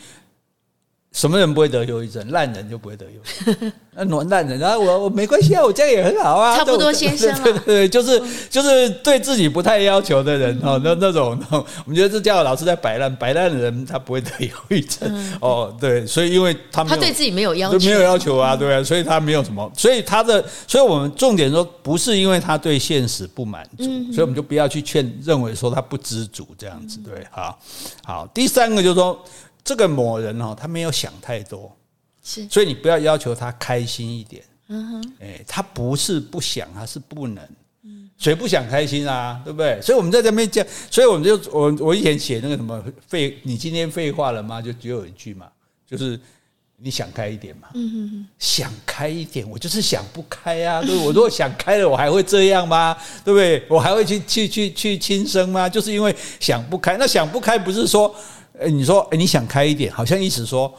什么人不会得忧郁症？烂人就不会得忧郁症。那烂人，然后我我没关系啊，我这样也很好啊。差不多先生对对对，就是就是对自己不太要求的人哦，那那种，我们觉得这叫老是在摆烂，摆烂的人他不会得忧郁症 哦。对，所以因为他他对自己没有要求，没有要求啊，对啊，所以他没有什么，所以他的，所以我们重点说不是因为他对现实不满足，所以我们就不要去劝认为说他不知足这样子，对，好，好，第三个就是说。这个某人哦，他没有想太多，是，所以你不要要求他开心一点。嗯哼，哎，他不是不想，他是不能。嗯，谁不想开心啊？对不对？所以我们在这边讲，所以我们就我我以前写那个什么废，你今天废话了吗？就只有一句嘛，就是你想开一点嘛。嗯哼哼，想开一点，我就是想不开啊。对，我如果想开了，我还会这样吗？对不对？我还会去去去去轻生吗？就是因为想不开。那想不开不是说。哎，你说，哎，你想开一点，好像意思说，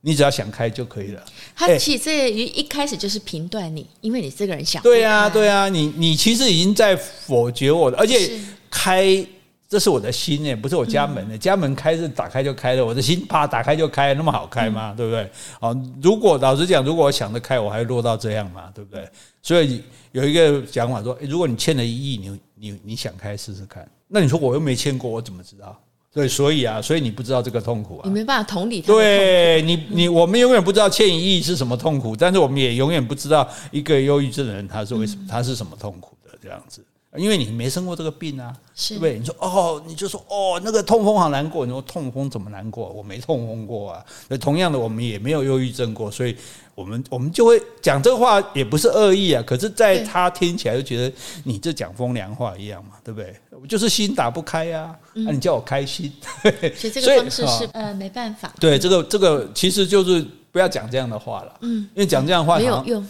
你只要想开就可以了。他其实于一开始就是评断你，因为你这个人想。对啊，对啊，你你其实已经在否决我了，而且开，这是我的心哎，不是我家门的，家门开是打开就开了，我的心啪打开就开，那么好开吗？对不对？哦，如果老实讲，如果我想得开，我还会落到这样嘛？对不对？所以有一个讲法说，如果你欠了一亿，你你你想开试试看，那你说我又没欠过，我怎么知道？对，所以啊，所以你不知道这个痛苦啊，你没办法同理他。对你，你我们永远不知道欠一亿是什么痛苦，但是我们也永远不知道一个忧郁症的人他是为什么，他是什么痛苦的这样子，因为你没生过这个病啊，是对不对？你说哦，你就说哦，那个痛风好难过，你说痛风怎么难过？我没痛风过啊。那同样的，我们也没有忧郁症过，所以。我们我们就会讲这个话，也不是恶意啊。可是，在他听起来就觉得你这讲风凉话一样嘛，对不对？我就是心打不开呀，啊，你叫我开心，所以这个方式是呃没办法。对，这个这个其实就是不要讲这样的话了，嗯，因为讲这样的话没有用。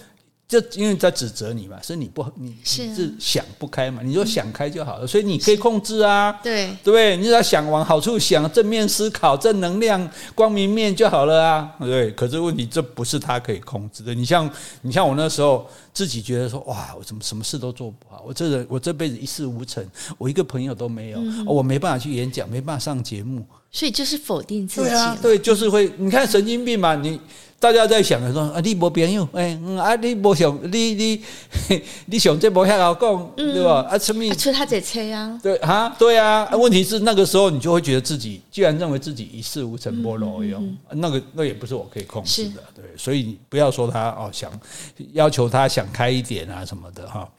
就因为在指责你嘛，是你不你是是想不开嘛，你就想开就好了，所以你可以控制啊，对对不对？你只要想往好处想，正面思考，正能量，光明面就好了啊，对。可是问题这不是他可以控制的。你像你像我那时候自己觉得说，哇，我怎么什么事都做不好，我这人我这辈子一事无成，我一个朋友都没有，嗯、我没办法去演讲，没办法上节目，所以就是否定自己。对啊，对，就是会，你看神经病嘛，你。大家在想的说啊，你没朋友，哎，啊，你无想，你你 你想这无遐好讲，对吧？啊，什么？出他这车啊？对啊，对啊。问题是那个时候，你就会觉得自己，既然认为自己一事无成，波罗用，那个那也不是我可以控制的，对。所以不要说他哦，想要求他想开一点啊什么的哈。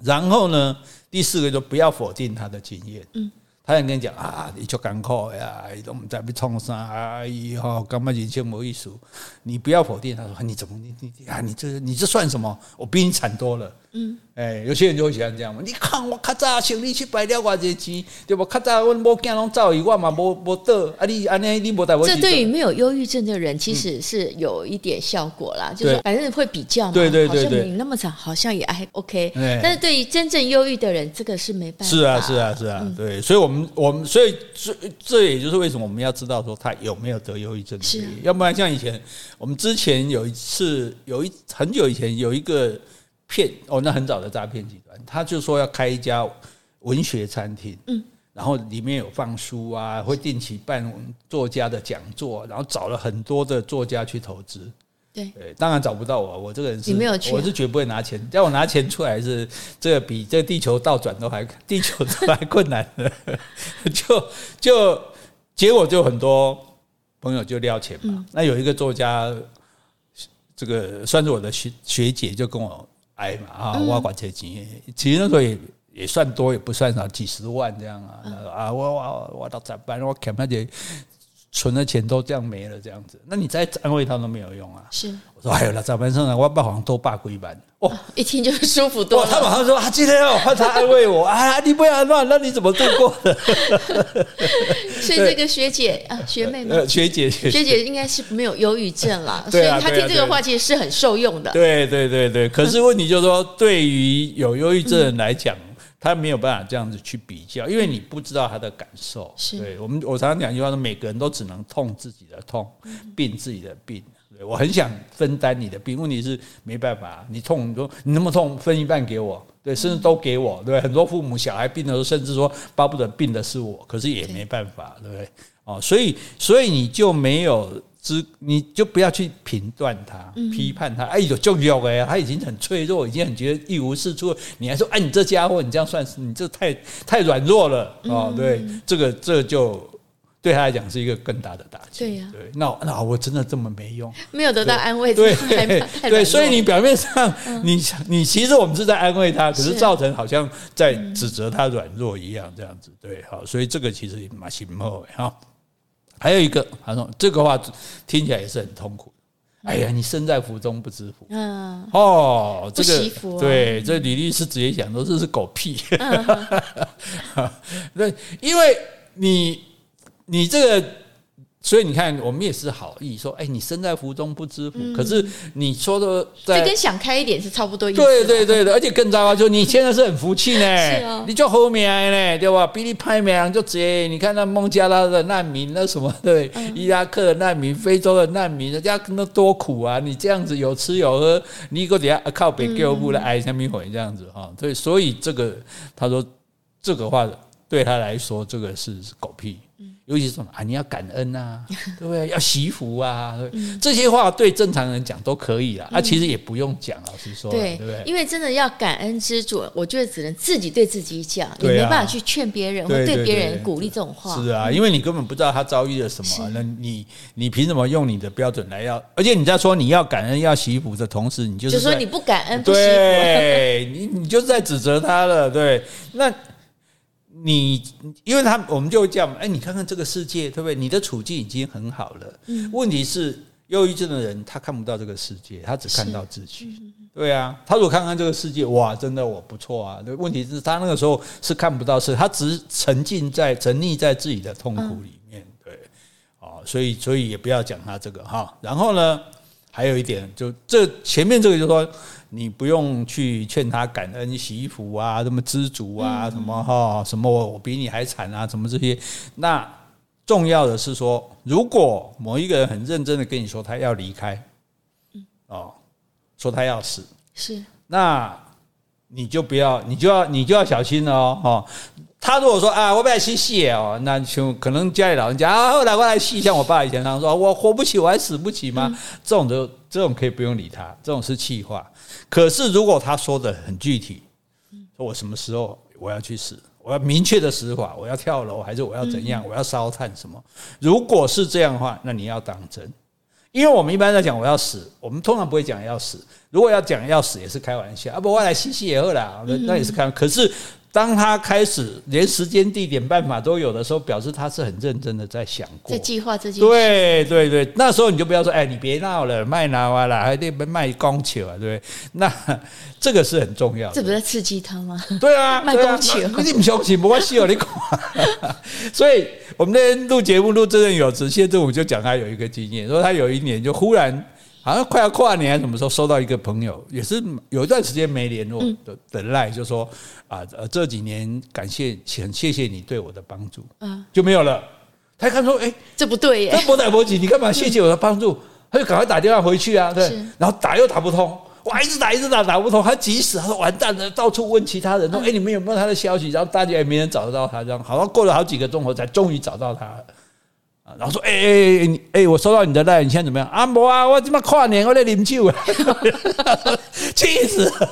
然后呢，第四个就不要否定他的经验。嗯。他想跟你讲啊，你就艰苦呀，你都不知道要创啥，哎呀，干嘛人生没意思？你不要否定他说，你怎么你你啊，你这你这算什么？我比你惨多了。嗯，哎，有些人就会喜欢这样嘛。你看我较早想你去摆了偌济钱，对不？较早我某囝拢走伊，我嘛无无得。啊，你安尼你无带我。这对于没有忧郁症的人，其实是有一点效果啦，就是反正会比较嘛。对对对对，你那么长，好像也还 OK。但是对于真正忧郁的人，这个是没办法。是啊是啊是啊，对。所以我们我们所以这这也就是为什么我们要知道说他有没有得忧郁症。是，要不然像以前我们之前有一次有一很久以前有一个。骗哦，那很早的诈骗集团，他就说要开一家文学餐厅，嗯，然后里面有放书啊，会定期办作家的讲座，然后找了很多的作家去投资，对，对，当然找不到我，我这个人是，你没有去，我是绝不会拿钱，叫我拿钱出来是这个比这个地球倒转都还地球都还困难的，就就结果就很多朋友就撩钱嘛，嗯，那有一个作家，这个算是我的学学姐，就跟我。哎嘛啊，我管这钱，其实那时候也也算多，也不算少，几十万这样啊。啊，我我我到咋办？我看那些存的钱都这样没了，这样子，那你再安慰他都没有用啊。是，我说还有了，早班？上来我爸好像都霸过一半。哦，一听就舒服多了。他马上说：“啊，今天要换他安慰我啊，你不要乱，那你怎么度过的？” 所以这个学姐啊，学妹嘛，学姐学姐应该是没有忧郁症啦。所以她听这个话其实是很受用的。对对对对，可是问题就是说，对于有忧郁症的人来讲，他没有办法这样子去比较，因为你不知道他的感受。是，对我们我常常讲一句话说，每个人都只能痛自己的痛，病自己的病。我很想分担你的病，问题是没办法。你痛，你说你那么痛，分一半给我，对，甚至都给我，对。很多父母小孩病的时候，甚至说巴不得病的是我，可是也没办法，对不对？哦，所以所以你就没有资，你就不要去评断他、批判他。哎呦，就有哎，他已经很脆弱，已经很觉得一无是处，你还说哎，你这家伙，你这样算是你这太太软弱了哦，对，这个这就。对他来讲是一个更大的打击。对呀，对，那那我真的这么没用，没有得到安慰，对对对，所以你表面上 你你其实我们是在安慰他，可是造成好像在指责他软弱一样，这样子对，好，所以这个其实蛮心痛哈。还有一个，他说这个话听起来也是很痛苦。哎呀，你身在福中不知福，嗯，哦，这个对，这李律师直接讲说这是狗屁，对，因为你。你这个，所以你看，我们也是好意说，哎，你身在福中不知福。嗯、可是你说的，这跟想开一点是差不多意思。对对对对，而且更糟糕，就你现在是很福气呢，是哦、你就后面呢，对吧？比你拍名就直接，你看那孟加拉的难民，那什么对，伊拉克的难民，非洲的难民，人家那多苦啊！你这样子有吃有喝，你给底下靠北给我部来挨下面回这样子哈。对，所以这个他说这个话对他来说，这个是狗屁。尤其是什么啊？你要感恩啊，对不对？要惜福啊，这些话对正常人讲都可以啦。啊，其实也不用讲，老实说，对不对？因为真的要感恩知足，我觉得只能自己对自己讲，也没办法去劝别人或对别人鼓励这种话。是啊，因为你根本不知道他遭遇了什么，那你你凭什么用你的标准来要？而且你在说你要感恩要惜福的同时，你就是说你不感恩不惜福，对，你你就是在指责他了，对？那。你，因为他，我们就会这样，哎，你看看这个世界，对不对？你的处境已经很好了。嗯。问题是，忧郁症的人他看不到这个世界，他只看到自己。对啊，他如果看看这个世界，哇，真的我不错啊。对，问题是，他那个时候是看不到，是他只沉浸在沉溺在自己的痛苦里面。对，哦，所以所以也不要讲他这个哈。然后呢，还有一点，就这前面这个就是说。你不用去劝他感恩、惜福啊，什么知足啊，什么哈，什么我我比你还惨啊，什么这些。那重要的是说，如果某一个人很认真的跟你说他要离开，哦，说他要死，是，那你就不要，你就要，你就要小心了哦，哈。他如果说啊，我不要去洗哦，那就可能家里老人家啊，后来我来洗，像我爸以前他说，我活不起，我还死不起吗？嗯、这种的这种可以不用理他，这种是气话。可是如果他说的很具体，说我什么时候我要去死，我要明确的死法，我要跳楼还是我要怎样，我要烧炭什么？如果是这样的话，那你要当真，因为我们一般在讲我要死，我们通常不会讲要死。如果要讲要死，也是开玩笑啊，不，我来嘻嘻也饿啦，那也是开玩笑。可是。当他开始连时间、地点、办法都有的时候，表示他是很认真的在想过，在计划这件事。对对对，那时候你就不要说，哎，你别闹了，卖闹啊啦，还得卖供求啊，对不对？那这个是很重要的。这不是在刺激他吗？对啊，卖供求，你不相信，不关系哦，你管。所以我们那天录节目录真人有词，谢震武就讲他有一个经验，说他有一年就忽然。好像快要跨年，什么时候收到一个朋友，也是有一段时间没联络的的赖，就说啊呃这几年感谢，请谢谢你对我的帮助，嗯，就没有了。他一看说，哎，这不对耶，这不来不及，你干嘛谢谢我的帮助？他就赶快打电话回去啊，对，然后打又打不通，哇，一直打一直打打不通，他急死，他说完蛋了，到处问其他人说，哎，你们有没有他的消息？然后大家也没人找得到他，这样好像过了好几个钟头才终于找到他。然后说，哎哎哎，我收到你的赖，你现在怎么样？啊，没啊，我这么跨年，我在饮酒啊，气死了，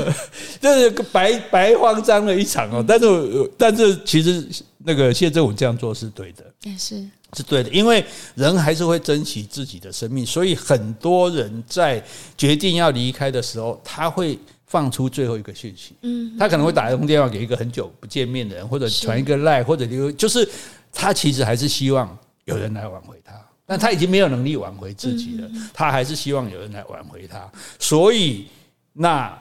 这是个白白慌张了一场哦。但是，但是其实那个谢振武这样做是对的，也是是对的，因为人还是会珍惜自己的生命，所以很多人在决定要离开的时候，他会放出最后一个讯息。嗯，他可能会打一通电话给一个很久不见面的人，或者传一个赖，或者留，就是。他其实还是希望有人来挽回他，但他已经没有能力挽回自己了。他还是希望有人来挽回他。所以，那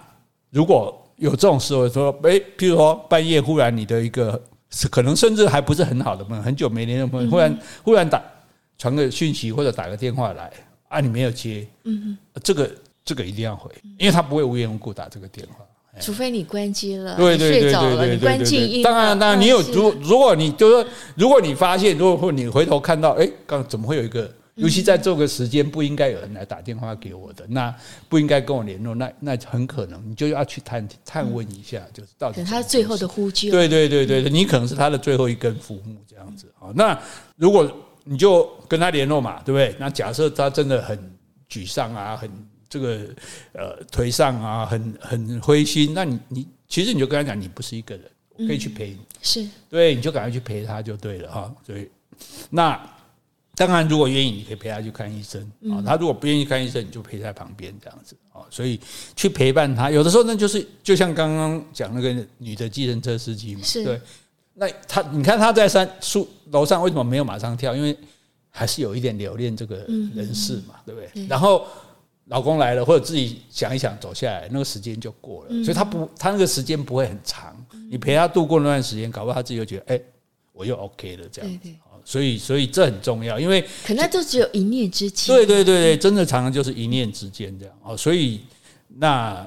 如果有这种时候说，诶，譬如说半夜忽然你的一个可能甚至还不是很好的朋友，很久没联络的朋友，忽然忽然打传个讯息或者打个电话来啊，你没有接，嗯，这个这个一定要回，因为他不会无缘无故打这个电话。除非你关机了，对对对对对，关静音。当然，当然，你有如如果你就是说，如果你发现，如果你回头看到，哎，刚怎么会有一个，尤其在这个时间不应该有人来打电话给我的，那不应该跟我联络，那那很可能你就要去探探问一下，就是到底他最后的呼救。对对对对，你可能是他的最后一根浮木这样子啊。那如果你就跟他联络嘛，对不对？那假设他真的很沮丧啊，很。这个呃颓丧啊，很很灰心。那你你其实你就跟他讲，你不是一个人，我可以去陪你。是对，你就赶快去陪他就对了哈。所以那当然，如果愿意，你可以陪他去看医生啊。他如果不愿意看医生，你就陪在旁边这样子啊。所以去陪伴他，有的时候呢就是就像刚刚讲那个女的计程车司机嘛，是对。那他你看他在三树楼上为什么没有马上跳？因为还是有一点留恋这个人世嘛，对不对？然后。老公来了，或者自己想一想走下来，那个时间就过了，所以他不，他那个时间不会很长。你陪他度过那段时间，搞不好他自己就觉得，哎，我又 OK 了这样子。所以，所以这很重要，因为可能就只有一念之间。对对对对，真的常常就是一念之间这样哦。所以，那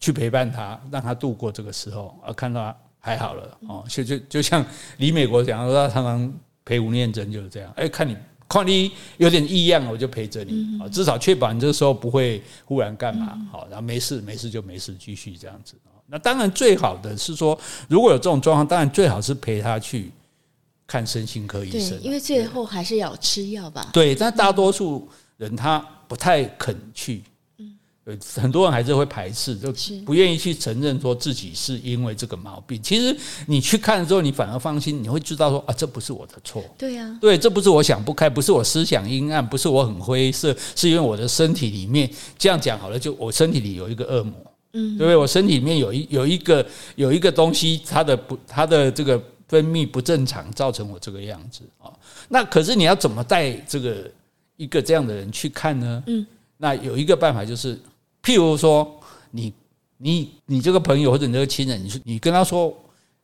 去陪伴他，让他度过这个时候，啊，看到他还好了哦。就就就像李美国讲说，他常常陪吴念真就是这样，哎，看你。况你有点异样，我就陪着你啊，至少确保你这个时候不会忽然干嘛，好，然后没事没事就没事，继续这样子。那当然最好的是说，如果有这种状况，当然最好是陪他去看身心科医生，因为最后还是要吃药吧。对，但大多数人他不太肯去。很多人还是会排斥，就不愿意去承认说自己是因为这个毛病。其实你去看了之后，你反而放心，你会知道说啊，这不是我的错。对呀，对，这不是我想不开，不是我思想阴暗，不是我很灰色，是因为我的身体里面这样讲好了，就我身体里有一个恶魔，嗯，对不对？我身体里面有一有一个有一个东西，它的不它的这个分泌不正常，造成我这个样子啊。那可是你要怎么带这个一个这样的人去看呢？嗯，那有一个办法就是。譬如说，你你你这个朋友或者你这个亲人，你说你跟他说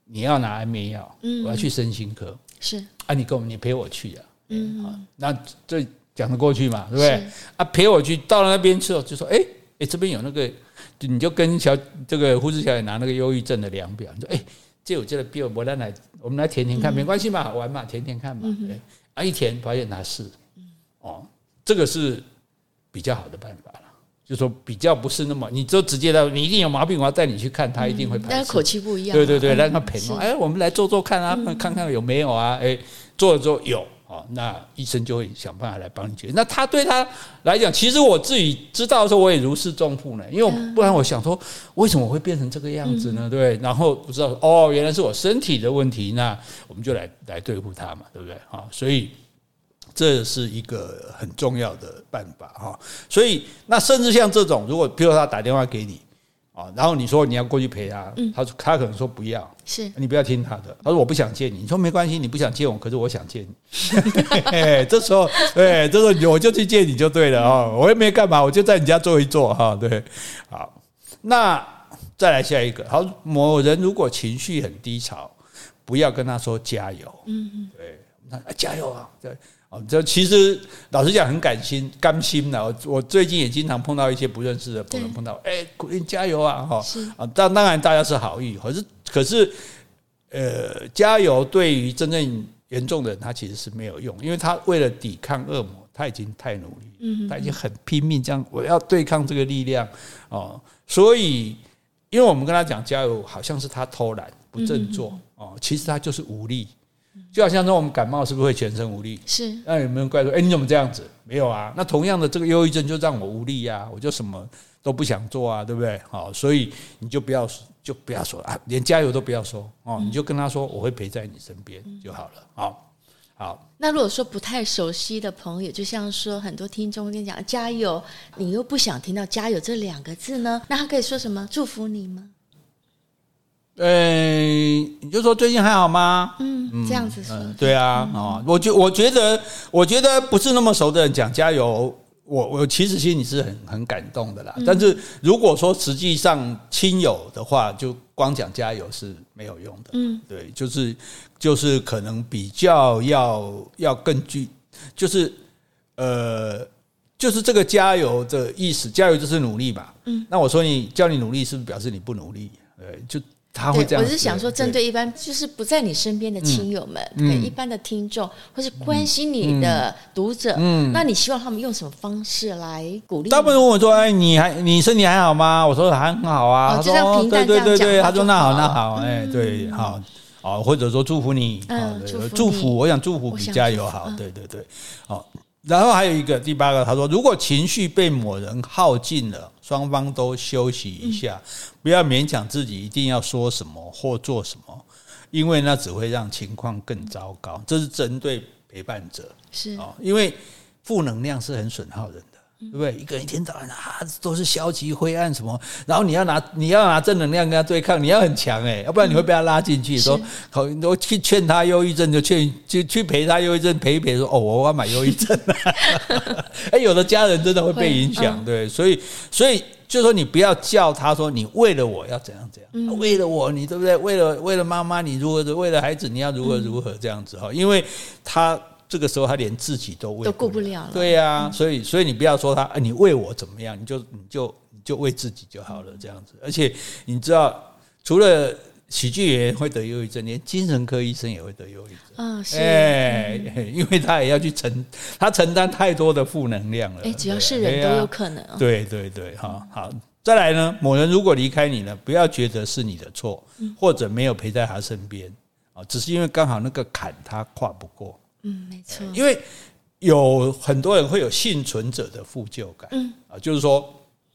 你要拿安眠药，我要去身心科，是。啊，你跟我你陪我去啊，嗯，那这讲得过去嘛，对不对？啊，陪我去到了那边之后，就说，哎哎，这边有那个，你就跟小这个护士小姐拿那个忧郁症的量表，你说，哎，这有这个病，我来来，我们来填填看，没关系嘛，好玩嘛，填填看嘛，对，啊，一填发现他是，哦，这个是比较好的办法了，就说比较不是那么，你就直接的，你一定有毛病，我要带你去看，他一定会排斥，但是口气不一样，对对对，让他陪嘛，哎，我们来做做看啊，看看有没有啊，哎，做了之后有。那医生就会想办法来帮你解决。那他对他来讲，其实我自己知道的时候，我也如释重负呢。因为不然，我想说，为什么我会变成这个样子呢？对，然后不知道哦，原来是我身体的问题。那我们就来来对付他嘛，对不对？啊，所以这是一个很重要的办法哈。所以那甚至像这种，如果譬如他打电话给你。啊，然后你说你要过去陪他，他说他可能说不要，是你不要听他的。他说我不想见你，你说没关系，你不想见我，可是我想见你。这时候，对，这时候我就去见你就对了啊，我又没干嘛，我就在你家坐一坐哈。对，好，那再来下一个，好，某人如果情绪很低潮，不要跟他说加油，嗯嗯，对，那加油啊，对。这其实老实讲很感心甘心的。我我最近也经常碰到一些不认识的朋友，碰到哎，鼓励加油啊哈啊！当当然大家是好意，可是可是呃，加油对于真正严重的人，他其实是没有用，因为他为了抵抗恶魔，他已经太努力，他已经很拼命，这样我要对抗这个力量哦。所以，因为我们跟他讲加油，好像是他偷懒不振作哦，其实他就是无力。就好像说我们感冒是不是会全身无力？是。那有没有人怪说，哎，你怎么这样子？没有啊。那同样的，这个忧郁症就让我无力呀，我就什么都不想做啊，对不对？好，所以你就不要就不要说啊，连加油都不要说哦，你就跟他说我会陪在你身边就好了。好，好。那如果说不太熟悉的朋友，就像说很多听众跟你讲加油，你又不想听到加油这两个字呢，那他可以说什么？祝福你吗？呃，你就说最近还好吗？嗯，这样子说，嗯、对啊，哦，我觉我觉得，我觉得不是那么熟的人讲加油，我我其实心里是很很感动的啦。但是如果说实际上亲友的话，就光讲加油是没有用的。嗯，对，就是就是可能比较要要更具，就是呃，就是这个加油的意思，加油就是努力嘛。嗯，那我说你叫你努力，是不是表示你不努力？呃，就。他会这样，我是想说，针对一般就是不在你身边的亲友们，对一般的听众，或是关心你的读者，嗯，那你希望他们用什么方式来鼓励？大部分问我说：“哎，你还你身体还好吗？”我说：“还很好啊。”他说：“对对对对。”他说：“那好那好，哎，对，好，哦，或者说祝福你，嗯，祝福，我想祝福比加油好，对对对，好。然后还有一个第八个，他说：“如果情绪被某人耗尽了，双方都休息一下，不要勉强自己一定要说什么或做什么，因为那只会让情况更糟糕。”这是针对陪伴者，是啊，因为负能量是很损耗人的。对不对？一个人一天到晚啊，都是消极、灰暗什么，然后你要拿你要拿正能量跟他对抗，你要很强哎，要不然你会被他拉进去。说好，我去劝他忧郁症，就劝就去陪他忧郁症，陪一陪说哦，我要买忧郁症了。哎，有的家人真的会被影响，对，所以所以就说你不要叫他说你为了我要怎样怎样，为了我你对不对？为了为了妈妈你如何，为了孩子你要如何如何这样子哈，因为他。这个时候他连自己都为都顾不了了，对呀，所以所以你不要说他，哎，你为我怎么样？你就你就你就为自己就好了，这样子。而且你知道，除了喜剧演员会得忧郁症，连精神科医生也会得忧郁症啊，是，哎，因为他也要去承他承担太多的负能量了。哎，只要是人都有可能。对对对，哈，好，再来呢，某人如果离开你呢，不要觉得是你的错，或者没有陪在他身边啊，只是因为刚好那个坎他跨不过。嗯，没错，因为有很多人会有幸存者的负疚感，嗯啊，就是说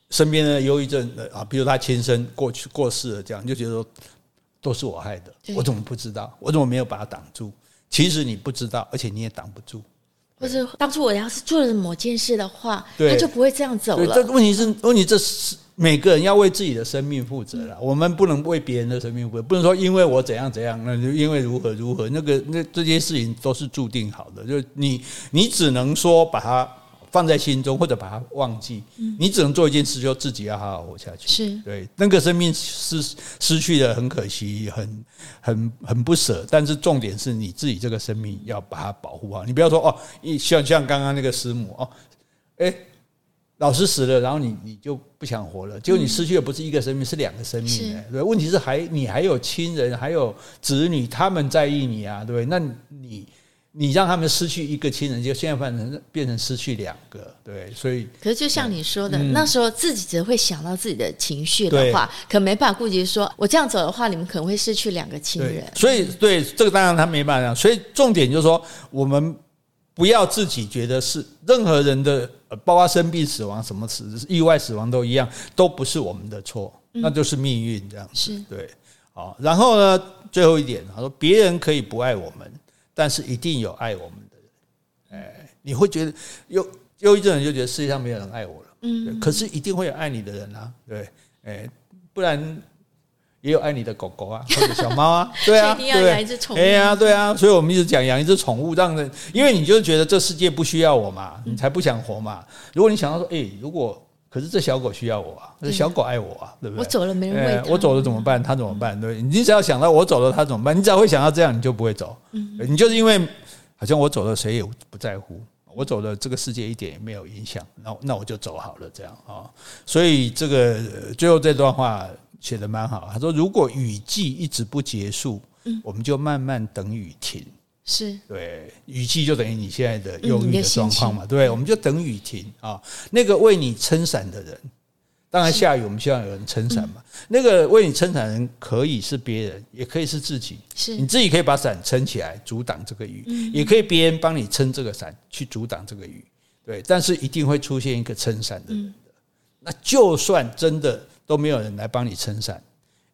身边的忧郁症啊，比如他亲生过去过世了，这样就觉得说都是我害的，我怎么不知道？我怎么没有把它挡住？其实你不知道，而且你也挡不住。或者当初我要是做了某件事的话，他就不会这样走了。这问题是问题，这是。每个人要为自己的生命负责了，我们不能为别人的生命负责，不能说因为我怎样怎样，那就因为如何如何，那个那这些事情都是注定好的，就你你只能说把它放在心中，或者把它忘记，你只能做一件事，就自己要好好活下去。是。对那个生命失失去的很可惜，很很很不舍，但是重点是你自己这个生命要把它保护好，你不要说哦，像像刚刚那个师母哦，诶老师死了，然后你你就不想活了，结果你失去的不是一个生命，是两个生命。对，问题是还你还有亲人，还有子女，他们在意你啊，对不对？那你你让他们失去一个亲人，就现在变成变成失去两个，对，所以。可是就像你说的，嗯、那时候自己只会想到自己的情绪的话，可没办法顾及说，我这样走的话，你们可能会失去两个亲人。所以，对这个当然他没办法。所以重点就是说，我们。不要自己觉得是任何人的，包括生病、死亡、什么死、意外死亡都一样，都不是我们的错，那就是命运这样子。是对，好。然后呢，最后一点，他说别人可以不爱我们，但是一定有爱我们的人。哎，你会觉得忧忧郁症人就觉得世界上没有人爱我了，嗯，可是一定会有爱你的人啊，对，哎，不然。也有爱你的狗狗啊，或者小猫啊，对啊，对，哎呀，对啊，所以我们一直讲养一只宠物，让人，因为你就是觉得这世界不需要我嘛，你才不想活嘛。如果你想到说，哎，如果可是这小狗需要我啊，这小狗爱我啊，对不对？我走了没人喂，我走了怎么办？它怎么办？对，你只要想到我走了，它怎么办？你只要会想到这样，你就不会走。嗯你就是因为好像我走了，谁也不在乎，我走了，这个世界一点也没有影响，那那我就走好了，这样啊。所以这个最后这段话。写得蛮好，他说：“如果雨季一直不结束，嗯，我们就慢慢等雨停。是对，雨季就等于你现在的忧郁的状况嘛，对，我们就等雨停啊。那个为你撑伞的人，当然下雨我们希望有人撑伞嘛。那个为你撑伞的人可以是别人，也可以是自己，是你自己可以把伞撑起来阻挡这个雨，也可以别人帮你撑这个伞去阻挡这个雨。对，但是一定会出现一个撑伞的人。那就算真的。”都没有人来帮你撑伞，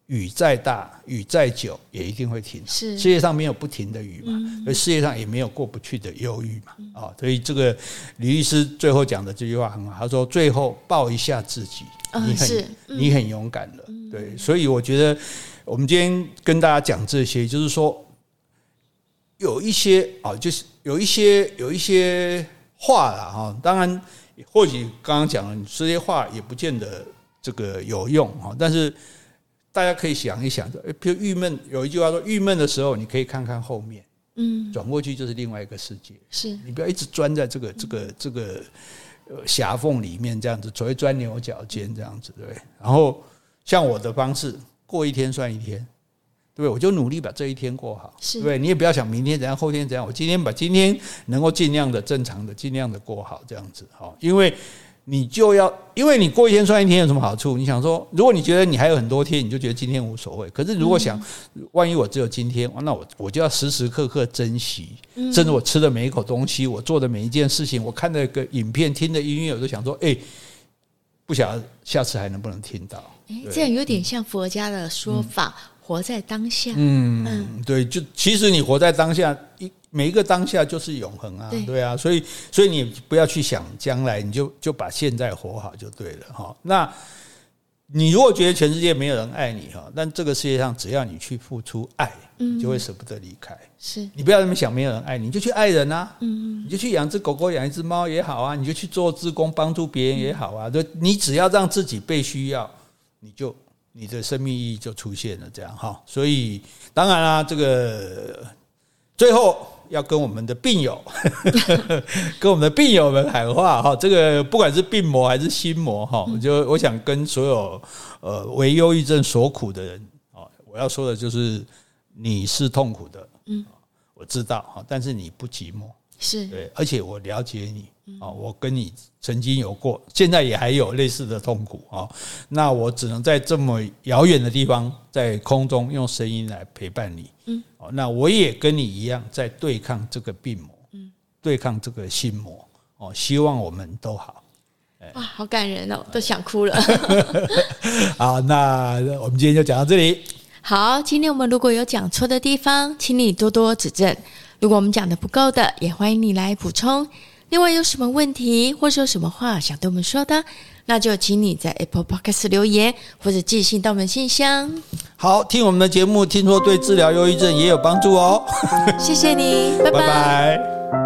雨再大，雨再久，也一定会停。是世界上没有不停的雨嘛？而世界上也没有过不去的忧郁嘛？啊，所以这个李律师最后讲的这句话很好，他说：“最后抱一下自己，你很你很勇敢了。”对，所以我觉得我们今天跟大家讲这些，就是说有一些啊，就是有一些有一些话了哈。当然，或许刚刚讲的这些话也不见得。这个有用哈，但是大家可以想一想，诶，比如郁闷，有一句话说，郁闷的时候，你可以看看后面，嗯，转过去就是另外一个世界。是你不要一直钻在这个这个这个狭缝里面，这样子，所谓钻牛角尖这样子，对。然后像我的方式，过一天算一天，对，我就努力把这一天过好，是对。你也不要想明天怎样，后天怎样，我今天把今天能够尽量的正常的，尽量的过好，这样子哈，因为。你就要，因为你过一天算一天有什么好处？你想说，如果你觉得你还有很多天，你就觉得今天无所谓。可是如果想，万一我只有今天，那我我就要时时刻刻珍惜，甚至我吃的每一口东西，我做的每一件事情，我看的个影片，听的音乐，我都想说，哎，不晓得下次还能不能听到？哎，这样有点像佛家的说法。活在当下，嗯，对，就其实你活在当下，一每一个当下就是永恒啊，对，对啊，所以所以你不要去想将来，你就就把现在活好就对了哈。那你如果觉得全世界没有人爱你哈，但这个世界上只要你去付出爱，你就会舍不得离开。是你不要那么想，没有人爱你，你就去爱人啊，嗯，你就去养只狗狗，养一只猫也好啊，你就去做志工，帮助别人也好啊，就你只要让自己被需要，你就。你的生命意义就出现了，这样哈，所以当然啦，这个最后要跟我们的病友，跟我们的病友们喊话哈，这个不管是病魔还是心魔哈，我就我想跟所有呃为忧郁症所苦的人啊，我要说的就是你是痛苦的，嗯，我知道哈，但是你不寂寞，是对，而且我了解你。啊，我跟你曾经有过，现在也还有类似的痛苦啊。那我只能在这么遥远的地方，在空中用声音来陪伴你。嗯，那我也跟你一样，在对抗这个病魔，嗯，对抗这个心魔。哦，希望我们都好。哇，好感人哦，都想哭了。好，那我们今天就讲到这里。好，今天我们如果有讲错的地方，请你多多指正。如果我们讲的不够的，也欢迎你来补充。另外有什么问题，或是有什么话想对我们说的，那就请你在 Apple Podcast 留言，或者寄信到我们信箱。好，听我们的节目，听说对治疗忧郁症也有帮助哦。谢谢你，拜拜。拜拜。